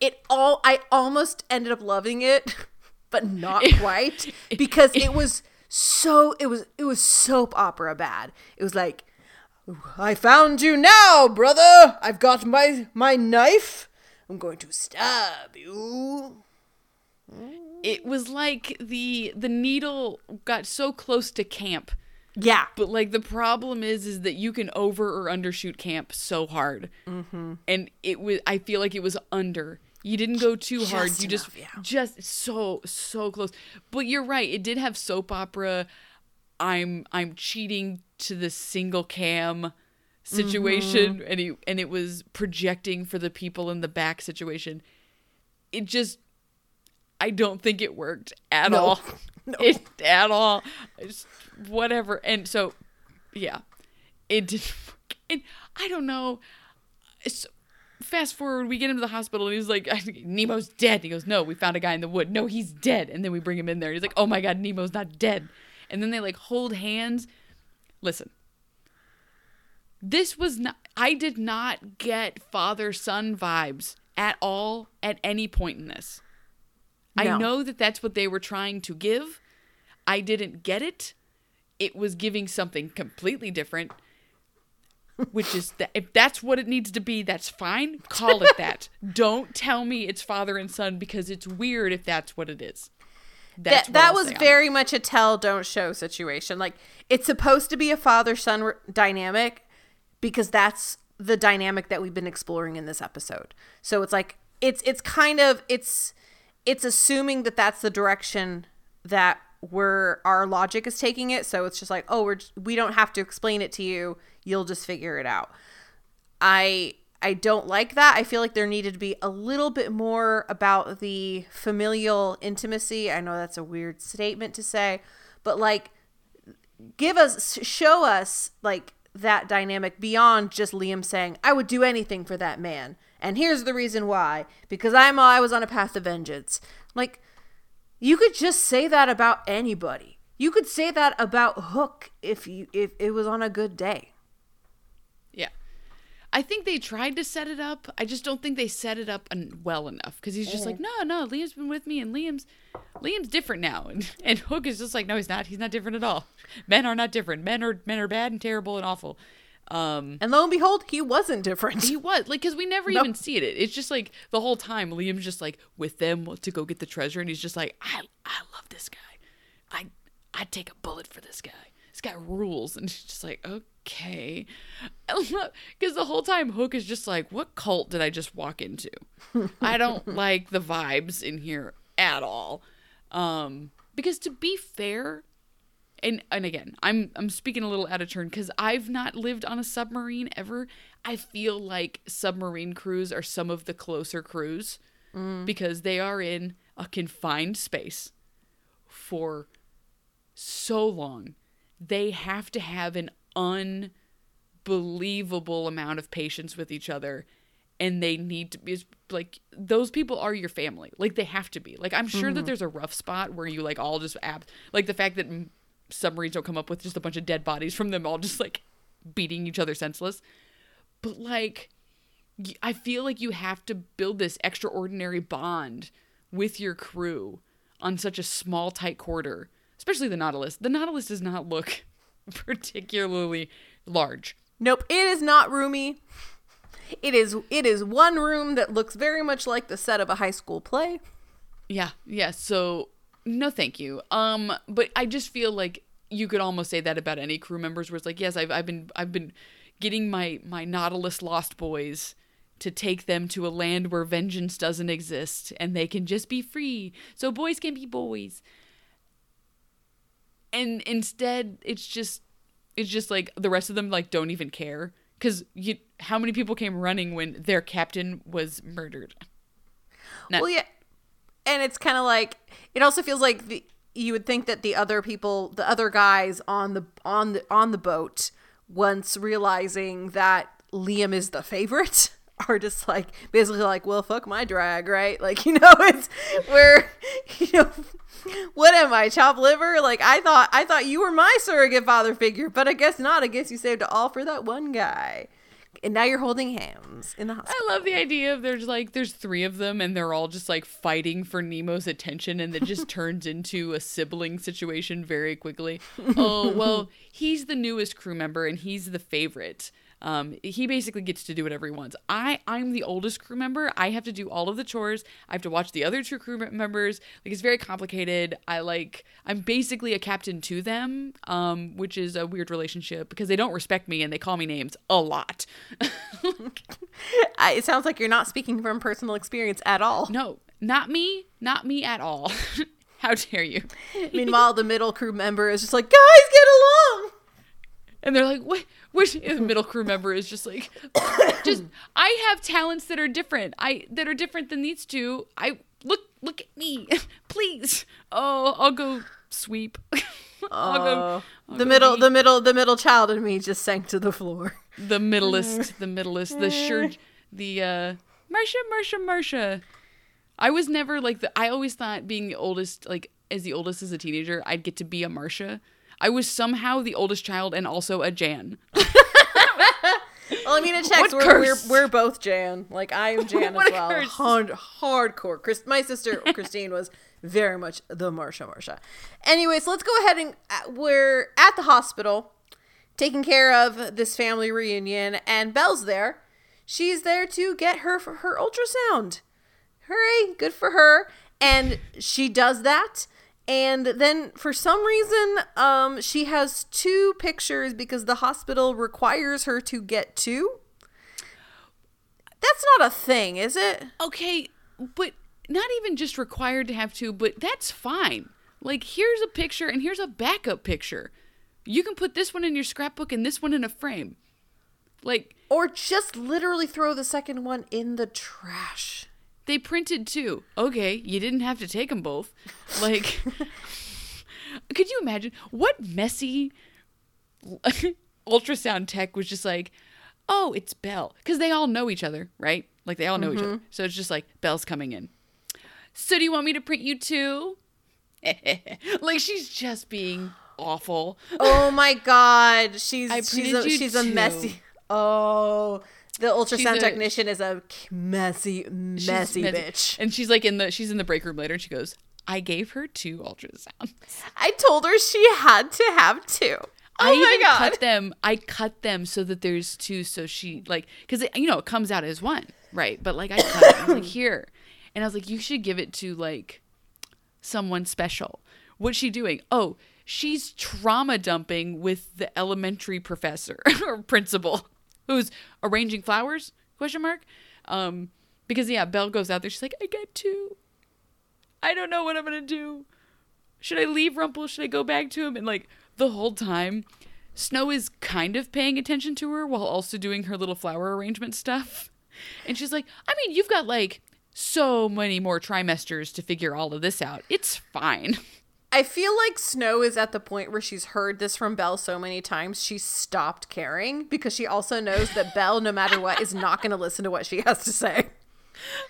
It all I almost ended up loving it, (laughs) but not quite because it was so it was it was soap opera bad. It was like, I found you now, brother. I've got my my knife. I'm going to stab you. It was like the the needle got so close to camp Yeah, But like the problem is, is that you can over or undershoot camp so hard, mm-hmm. and it was. I feel like it was under. You didn't go too hard. Just You just, yeah. just so so close. But you're right. It did have soap opera. I'm I'm cheating to the single cam situation, Mm-hmm. and he and it was projecting for the people in the back situation. It just, I don't think it worked at No. all. (laughs) (laughs) It at all. It's whatever. And so, yeah, it did. (laughs) And I don't know. So, fast forward, we get him to the hospital, and he's like, "Nemo's dead." He goes, "No, we found a guy in the wood. No, he's dead." And then we bring him in there. He's like, "Oh my god, Nemo's not dead." And then they like hold hands. Listen, this was not. I did not get father son vibes at all at any point in this. I know that that's what they were trying to give. I didn't get it. It was giving something completely different, which is that if that's what it needs to be, that's fine. Call it that. (laughs) Don't tell me it's father and son because it's weird if that's what it is. That's that that I'll was on very much a tell don't show situation. Like it's supposed to be a father son dynamic because that's the dynamic that we've been exploring in this episode. So it's like it's it's kind of it's it's assuming that that's the direction that we're our logic is taking it. So it's just like oh we're we don't have to explain it to you. You'll just figure it out. I I don't like that. I feel like there needed to be a little bit more about the familial intimacy. I know that's a weird statement to say, but like give us show us like that dynamic beyond just Liam saying, "I would do anything for that man." And here's the reason why, because I'm I was on a path of vengeance. Like you could just say that about anybody. You could say that about Hook if you if it was on a good day. I think they tried to set it up. I just don't think they set it up well enough because he's just like, no, no, Liam's been with me, and Liam's Liam's different now, (laughs) and and Hook is just like, no, he's not. He's not different at all. Men are not different. Men are men are bad and terrible and awful. Um, And lo and behold, he wasn't different. he was like, because we never (laughs) No. even see it. It's just like the whole time Liam's just like with them to go get the treasure, and he's just like, I I love this guy. I I'd take a bullet for this guy. This guy rules, and she's just like, okay, because (laughs) the whole time Hook is just like, what cult did I just walk into? (laughs) I don't like the vibes in here at all. Um, because to be fair, and and again, I'm I'm speaking a little out of turn because I've not lived on a submarine ever. I feel like submarine crews are some of the closer crews because they are in a confined space for so long. They have to have an unbelievable amount of patience with each other and they need to be like those people are your family. Like they have to be. Like i'm sure that mm-hmm. there's a rough spot where you like all just ab like the fact that submarines don't come up with just a bunch of dead bodies from them all just like beating each other senseless. But like i feel like you have to build this extraordinary bond with your crew on such a small tight quarter especially the nautilus. The nautilus does not look (laughs) particularly large Nope, it is not roomy. It is it is one room that looks very much like the set of a high school play. Yeah, yeah. So no, thank you. Um, but I just feel like you could almost say that about any crew members, where it's like, yes, I've I've been I've been getting my my Nautilus Lost Boys to take them to a land where vengeance doesn't exist and they can just be free, so boys can be boys. And instead, it's just it's just like the rest of them like don't even care. Because you how many people came running when their captain was murdered? Well yeah and it's kind of like it also feels like the you would think that the other people the other guys on the on the on the boat once realizing that liam is the favorite (laughs) are just like basically like well fuck my drag right like you know (laughs) it's where (laughs) you know what am I, chop liver? Like I thought I thought you were my surrogate father figure, but I guess not. I guess you saved it all for that one guy. And now you're holding hands in the hospital. I love the idea of there's like there's three of them and they're all just like fighting for Nemo's attention and it just turns into a sibling situation very quickly. Oh, well, he's the newest crew member and he's the favorite. Um, he basically gets to do whatever he wants. I I'm the oldest crew member. I have to do all of the chores. I have to watch the other two crew members. Like it's very complicated. I like I'm basically a captain to them, um, which is a weird relationship because they don't respect me and they call me names a lot. (laughs) it sounds like you're not speaking from personal experience at all. No, not me. Not me at all. (laughs) How dare you? (laughs) Meanwhile, the middle crew member is just like, guys, get along. And they're like, what? Which the (laughs) middle crew member is just like, (coughs) just I have talents that are different. I that are different than these two. I look look at me, (laughs) please. Oh, I'll go sweep. (laughs) I'll go, I'll the middle, the middle, the middle child in me just sank to the floor. The middleist, the middleist, the shirt, the uh, Marcia, Marcia, Marcia. I was never like the. I always thought being the oldest, like as the oldest as a teenager, I'd get to be a Marcia I was somehow the oldest child and also a Jan. well, I mean, it checks. We're, we're, we're, both Jan. Like I am (laughs) Jan as well. Hard, hardcore. Chris, my sister Christine was very much the Marcia Marcia. Anyways, let's go ahead and uh, we're at the hospital taking care of this family reunion, and Belle's there. She's there to get her her ultrasound. Hooray! Good for her. And she does that and then for some reason um she has two pictures because the hospital requires her to get two. That's not a thing is it? Okay but not even just required to have two but that's fine. Like here's a picture and here's a backup picture. You can put this one in your scrapbook and this one in a frame. Like or just literally throw the second one in the trash they printed two. Okay, you didn't have to take them both. Like, (laughs) could you imagine what messy (laughs) ultrasound tech was just like, oh, it's Belle. Because they all know each other, right? Like, they all know mm-hmm. each other. Mm-hmm. So it's just like, Belle's coming in. So do you want me to print you two? (laughs) like, she's just being awful. Oh my God. She's, she's, a, she's a messy. Oh, the ultrasound a, technician is a messy, messy bitch. And she's like in the she's in the break room later and she goes, I gave her two ultrasounds. I told her she had to have two. Oh I my god. cut them. I cut them so that there's two so she like cuz you know it comes out as one, right? But like I cut it. I was like (coughs) here. And I was like you should give it to like someone special. What's she doing? Oh, she's trauma dumping with the elementary professor (laughs) or principal who's arranging flowers? Question mark. Um, because yeah, Belle goes out there. She's like, I get two. I don't know what I'm gonna do. Should I leave Rumple? Should I go back to him? And like the whole time, Snow is kind of paying attention to her while also doing her little flower arrangement stuff. And she's like, I mean, you've got like so many more trimesters to figure all of this out. It's fine. I feel like Snow is at the point where she's heard this from Belle so many times, she stopped caring because she also knows that (laughs) Belle, no matter what, is not going to listen to what she has to say.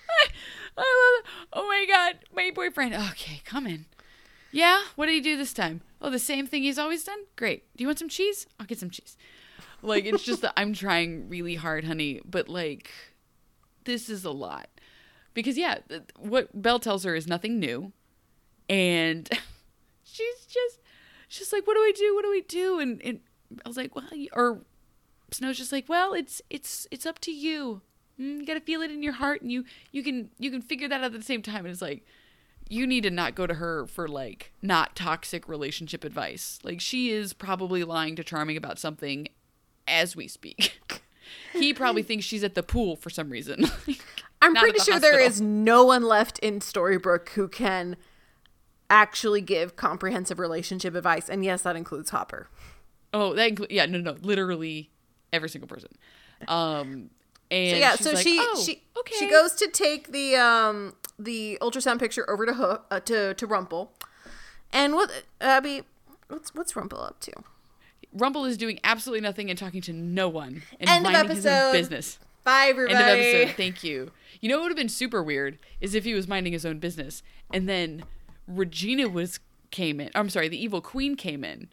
I, (laughs) I love it. Oh my god, my boyfriend. Okay, come in. Yeah, what did he do this time? Oh, the same thing he's always done? Great. Do you want some cheese? I'll get some cheese. Like, it's just that I'm (laughs) trying really hard, honey, but like, this is a lot. Because, yeah, what Belle tells her is nothing new. And she's just she's like, what do I do? What do we do? And and I was like, well, or Snow's just like, well, it's it's it's up to you. Mm, you gotta feel it in your heart, and you you can you can figure that out at the same time. And it's like, you need to not go to her for like not toxic relationship advice. Like she is probably lying to Charming about something as we speak. (laughs) he probably thinks she's at the pool for some reason. (laughs) I'm pretty the sure hospital. there is no one left in Storybrooke who can actually give comprehensive relationship advice. And yes, that includes Hopper. Oh, that yeah, no, no, literally every single person. Um, and So yeah, so like, she "Oh, she okay. she goes to take the um the ultrasound picture over to Hook uh, to to Rumple, and what Abbey, what's what's Rumple up to? Rumple is doing absolutely nothing and talking to no one and End of minding his own business. Bye, End everybody. of episode. Thank you. You know what would have been super weird is if he was minding his own business and then Regina was came in. I'm sorry, the evil queen came in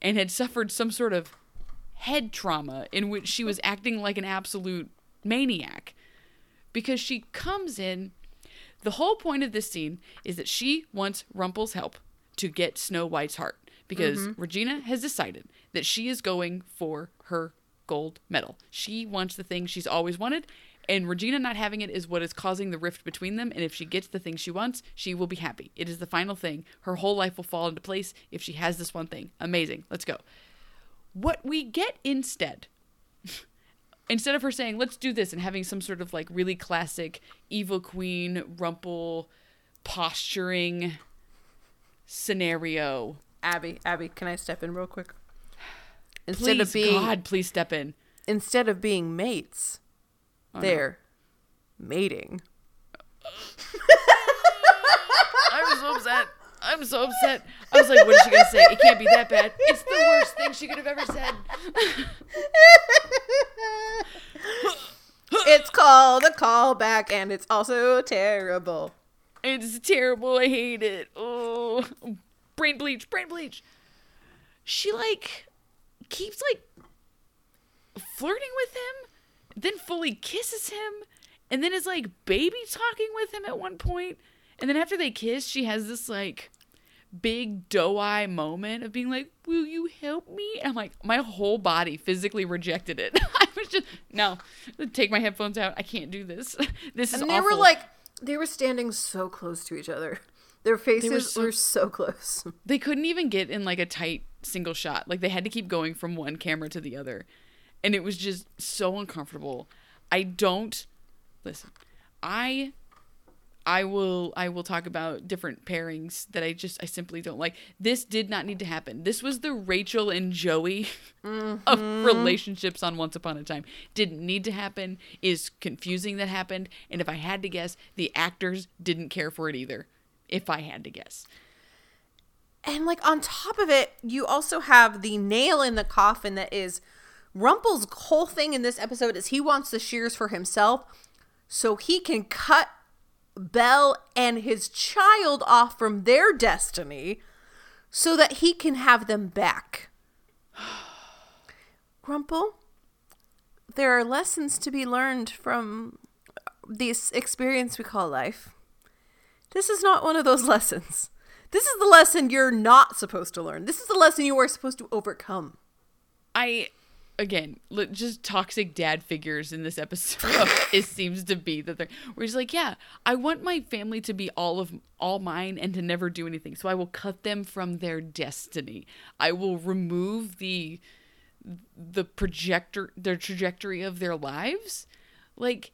and had suffered some sort of head trauma in which she was acting like an absolute maniac because she comes in. The whole point of this scene is that she wants Rumple's help to get Snow White's heart because mm-hmm. Regina has decided that she is going for her gold medal. She wants the thing she's always wanted, and Regina not having it is what is causing the rift between them. And if she gets the thing she wants, she will be happy. It is the final thing. Her whole life will fall into place if she has this one thing. Amazing. Let's go. What we get instead (laughs) instead of her saying let's do this and having some sort of like really classic evil queen rumple posturing scenario Abbey, Abbey, can I step in real quick? (sighs) Instead please of being god please step in instead of being mates, Oh, they're mating. (laughs) i'm so upset. I'm so upset. I was like what is she gonna say? It can't be that bad. It's the worst thing she could have ever said. (laughs) It's called a callback, and it's also terrible. it's terrible. I hate it. Oh. Brain bleach brain bleach. She like keeps like flirting with him then fully kisses him and then is like baby talking with him at one point and then after they kiss she has this like big doe eye moment of being like will you help me and i'm like my whole body physically rejected it (laughs) i was just no take my headphones out i can't do this (laughs) this is And they were like, they were standing so close to each other. Their faces so- were so close. They couldn't even get in like a tight single shot. Like they had to keep going from one camera to the other. And it was just so uncomfortable. I don't listen. I I will I will talk about different pairings that I just I simply don't like. This did not need to happen. This was the Rachel and Joey (laughs) of mm-hmm. relationships on Once Upon a Time. Didn't need to happen. Is confusing that happened. And if I had to guess, the actors didn't care for it either. If I had to guess. And like on top of it, you also have the nail in the coffin that is Rumple's whole thing in this episode is he wants the shears for himself so he can cut Belle and his child off from their destiny so that he can have them back. (sighs) Rumple, there are lessons to be learned from this experience we call life. This is not one of those (laughs) lessons. This is the lesson you're not supposed to learn. This is the lesson you are supposed to overcome. I again just toxic dad figures in this episode. (laughs) it seems to be that they're where he's like, yeah, I want my family to be all of all mine and to never do anything. So I will cut them from their destiny. I will remove the the projector their trajectory of their lives. Like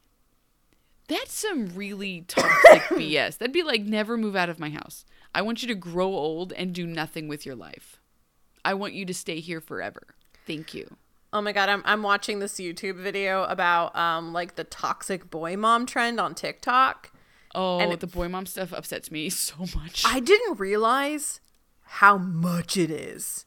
that's some really toxic (coughs) BS. That'd be like never move out of my house. I want you to grow old and do nothing with your life. I want you to stay here forever. Thank you. Oh my god, I'm I'm watching this YouTube video about um like the toxic boy mom trend on TikTok. Oh, And it- the boy mom stuff upsets me (laughs) so much. I didn't realize how much it is.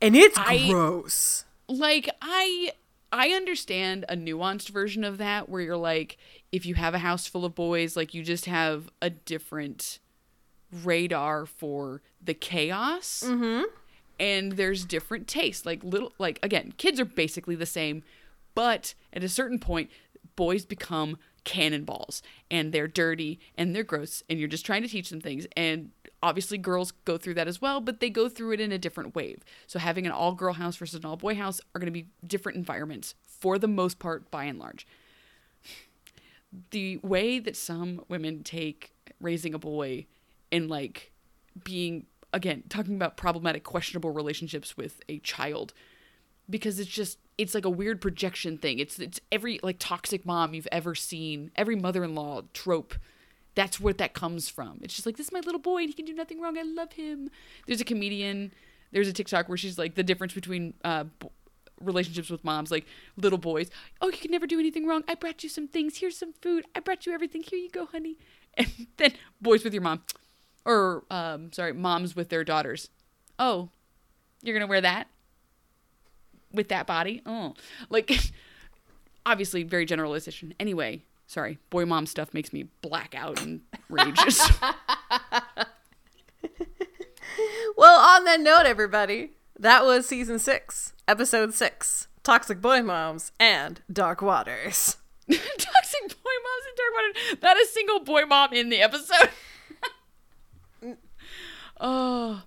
And it's I- gross. like I I understand a nuanced version of that where you're like if you have a house full of boys like you just have a different radar for the chaos. Mm-hmm. And there's different tastes. Like little like again, kids are basically the same, but at a certain point boys become cannonballs and they're dirty and they're gross and you're just trying to teach them things and obviously girls go through that as well but they go through it in a different wave so having an all girl house versus an all boy house are going to be different environments for the most part by and large the way that some women take raising a boy and like being again talking about problematic questionable relationships with a child because it's just it's like a weird projection thing it's it's every like toxic mom you've ever seen every mother-in-law trope that's where that comes from it's just like this is my little boy and he can do nothing wrong i love him there's a comedian there's a TikTok where she's like the difference between uh, relationships with moms, like little boys. Oh, you can never do anything wrong. I brought you some things. Here's some food. I brought you everything. Here you go, honey. (laughs) And then boys with your mom, or um, sorry, moms with their daughters. Oh, you're gonna wear that with that body? Oh, like (laughs) obviously very generalization. Anyway, sorry, boy mom stuff makes me black out and rage. (laughs) Well, on that note, everybody, that was season six, episode six Toxic Boy Moms and Dark Waters. (laughs) Toxic boy moms and dark water. Not a single boy mom in the episode. Oh,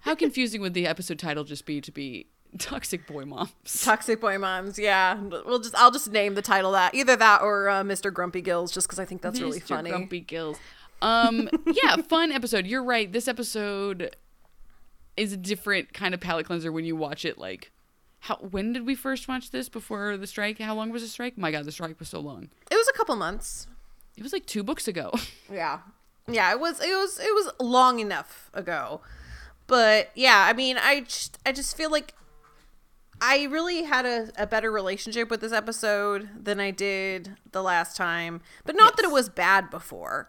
how confusing would the episode title just be to be toxic boy moms? Toxic Boy Moms, yeah. We'll just I'll just name the title that. Either that or uh, Mr. Grumpy Gills, just because I think that's really funny. Grumpy Gills. Um, yeah, (laughs) fun episode. You're right. This episode is a different kind of palate cleanser when you watch it. Like, how? When did we first watch this? Before the strike? How long was the strike? My God, the strike was so long. It was a couple months. It was like two books ago. (laughs) Yeah. Yeah, it was it was it was long enough ago. But yeah, I mean, I just I just feel like I really had a, a better relationship with this episode than I did the last time. But not that it was bad before.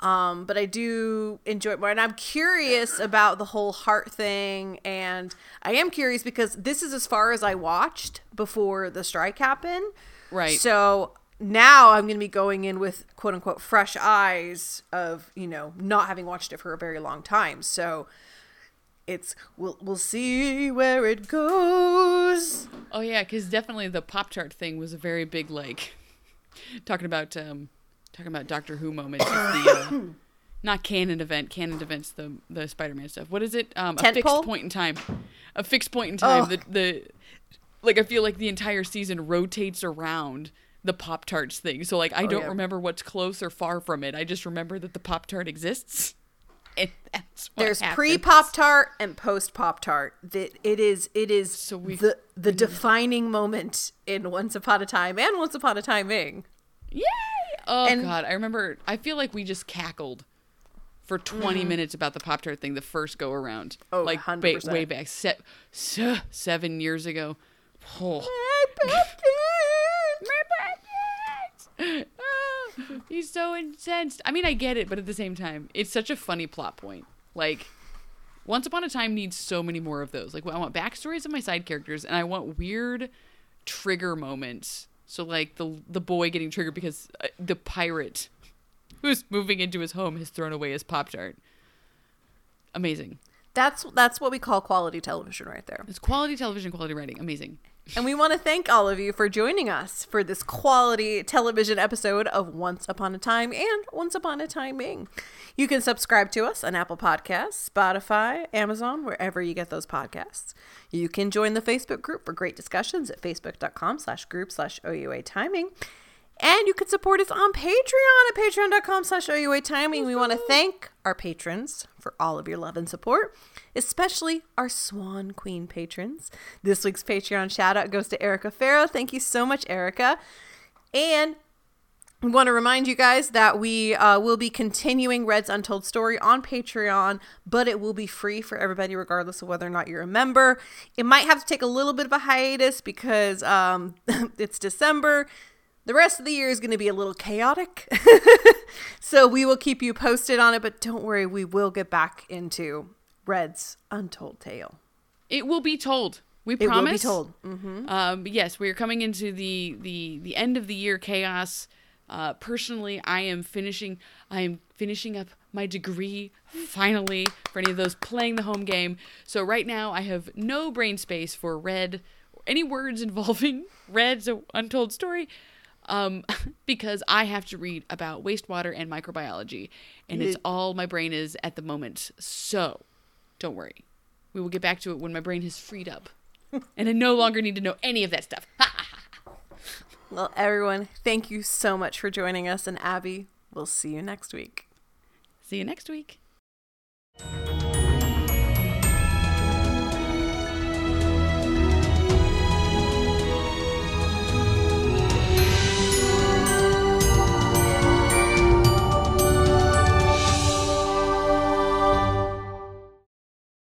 Um, but I do enjoy it more. And I'm curious about the whole heart thing. And I am curious because this is as far as I watched before the strike happened. Right. So now I'm going to be going in with quote unquote fresh eyes of, you know, not having watched it for a very long time. So it's we'll we'll see where it goes. Oh yeah, because definitely the Pop Tart thing was a very big like talking about um talking about Doctor Who moment the, uh, (coughs) not canon event. Canon events the the Spider Man stuff. What is it? Um, a fixed point in time. A fixed point in time. Oh. The the like I feel like the entire season rotates around the Pop Tarts thing. So like I oh, don't yeah. remember what's close or far from it. I just remember that the Pop Tart exists. (laughs) And that's There's pre Pop Tart and post Pop Tart. That it is it is So we- the the defining moment in Once Upon a Time and Once Upon a Timing. Yay! Oh And- god, I remember. I feel like we just cackled for 20 mm-hmm. minutes about the Pop Tart thing the first go around. Oh, like 100%. Way, way back, se- se- seven years ago. Oh. Ah, (laughs) He's so incensed. I mean, I get it, but at the same time, it's such a funny plot point. Like, Once Upon a Time needs so many more of those. Like, I want backstories of my side characters, and I want weird trigger moments. So, like the the boy getting triggered because uh, the pirate who's moving into his home has thrown away his pop tart. Amazing. That's that's what we call quality television right there. It's quality television, quality writing. Amazing. And we want to thank all of you for joining us for this quality television episode of Once Upon a Time and Once Upon a Timing. You can subscribe to us on Apple Podcasts, Spotify, Amazon, wherever you get those podcasts. You can join the Facebook group for great discussions at facebook.com slash group slash OUA timing. And you can support us on Patreon at patreon.com slash OUA timing. We want to thank our patrons for all of your love and support, especially our Swan Queen patrons. This week's Patreon shout out goes to Erika Ferro. Thank you so much, Erika. And we want to remind you guys that we uh, will be continuing Red's Untold Story on Patreon, but it will be free for everybody, regardless of whether or not you're a member. It might have to take a little bit of a hiatus because um, (laughs) it's December. The rest of the year is going to be a little chaotic. (laughs) so we will keep you posted on it, but don't worry, we will get back into Red's Untold Tale. It will be told. We It promise. will be told. Mm-hmm. Um, yes, we are coming into the the the end of the year chaos. Uh, personally, I am finishing. I am finishing up my degree finally for any of those playing the home game. So right now, I have no brain space for red any words involving (laughs) red's untold story. Um, (laughs) because I have to read about wastewater and microbiology, and it's all my brain is at the moment. So, don't worry, we will get back to it when my brain has freed up (laughs) and I no longer need to know any of that stuff. (laughs) Well, everyone, thank you so much for joining us. And Abbey, we'll see you next week. See you next week.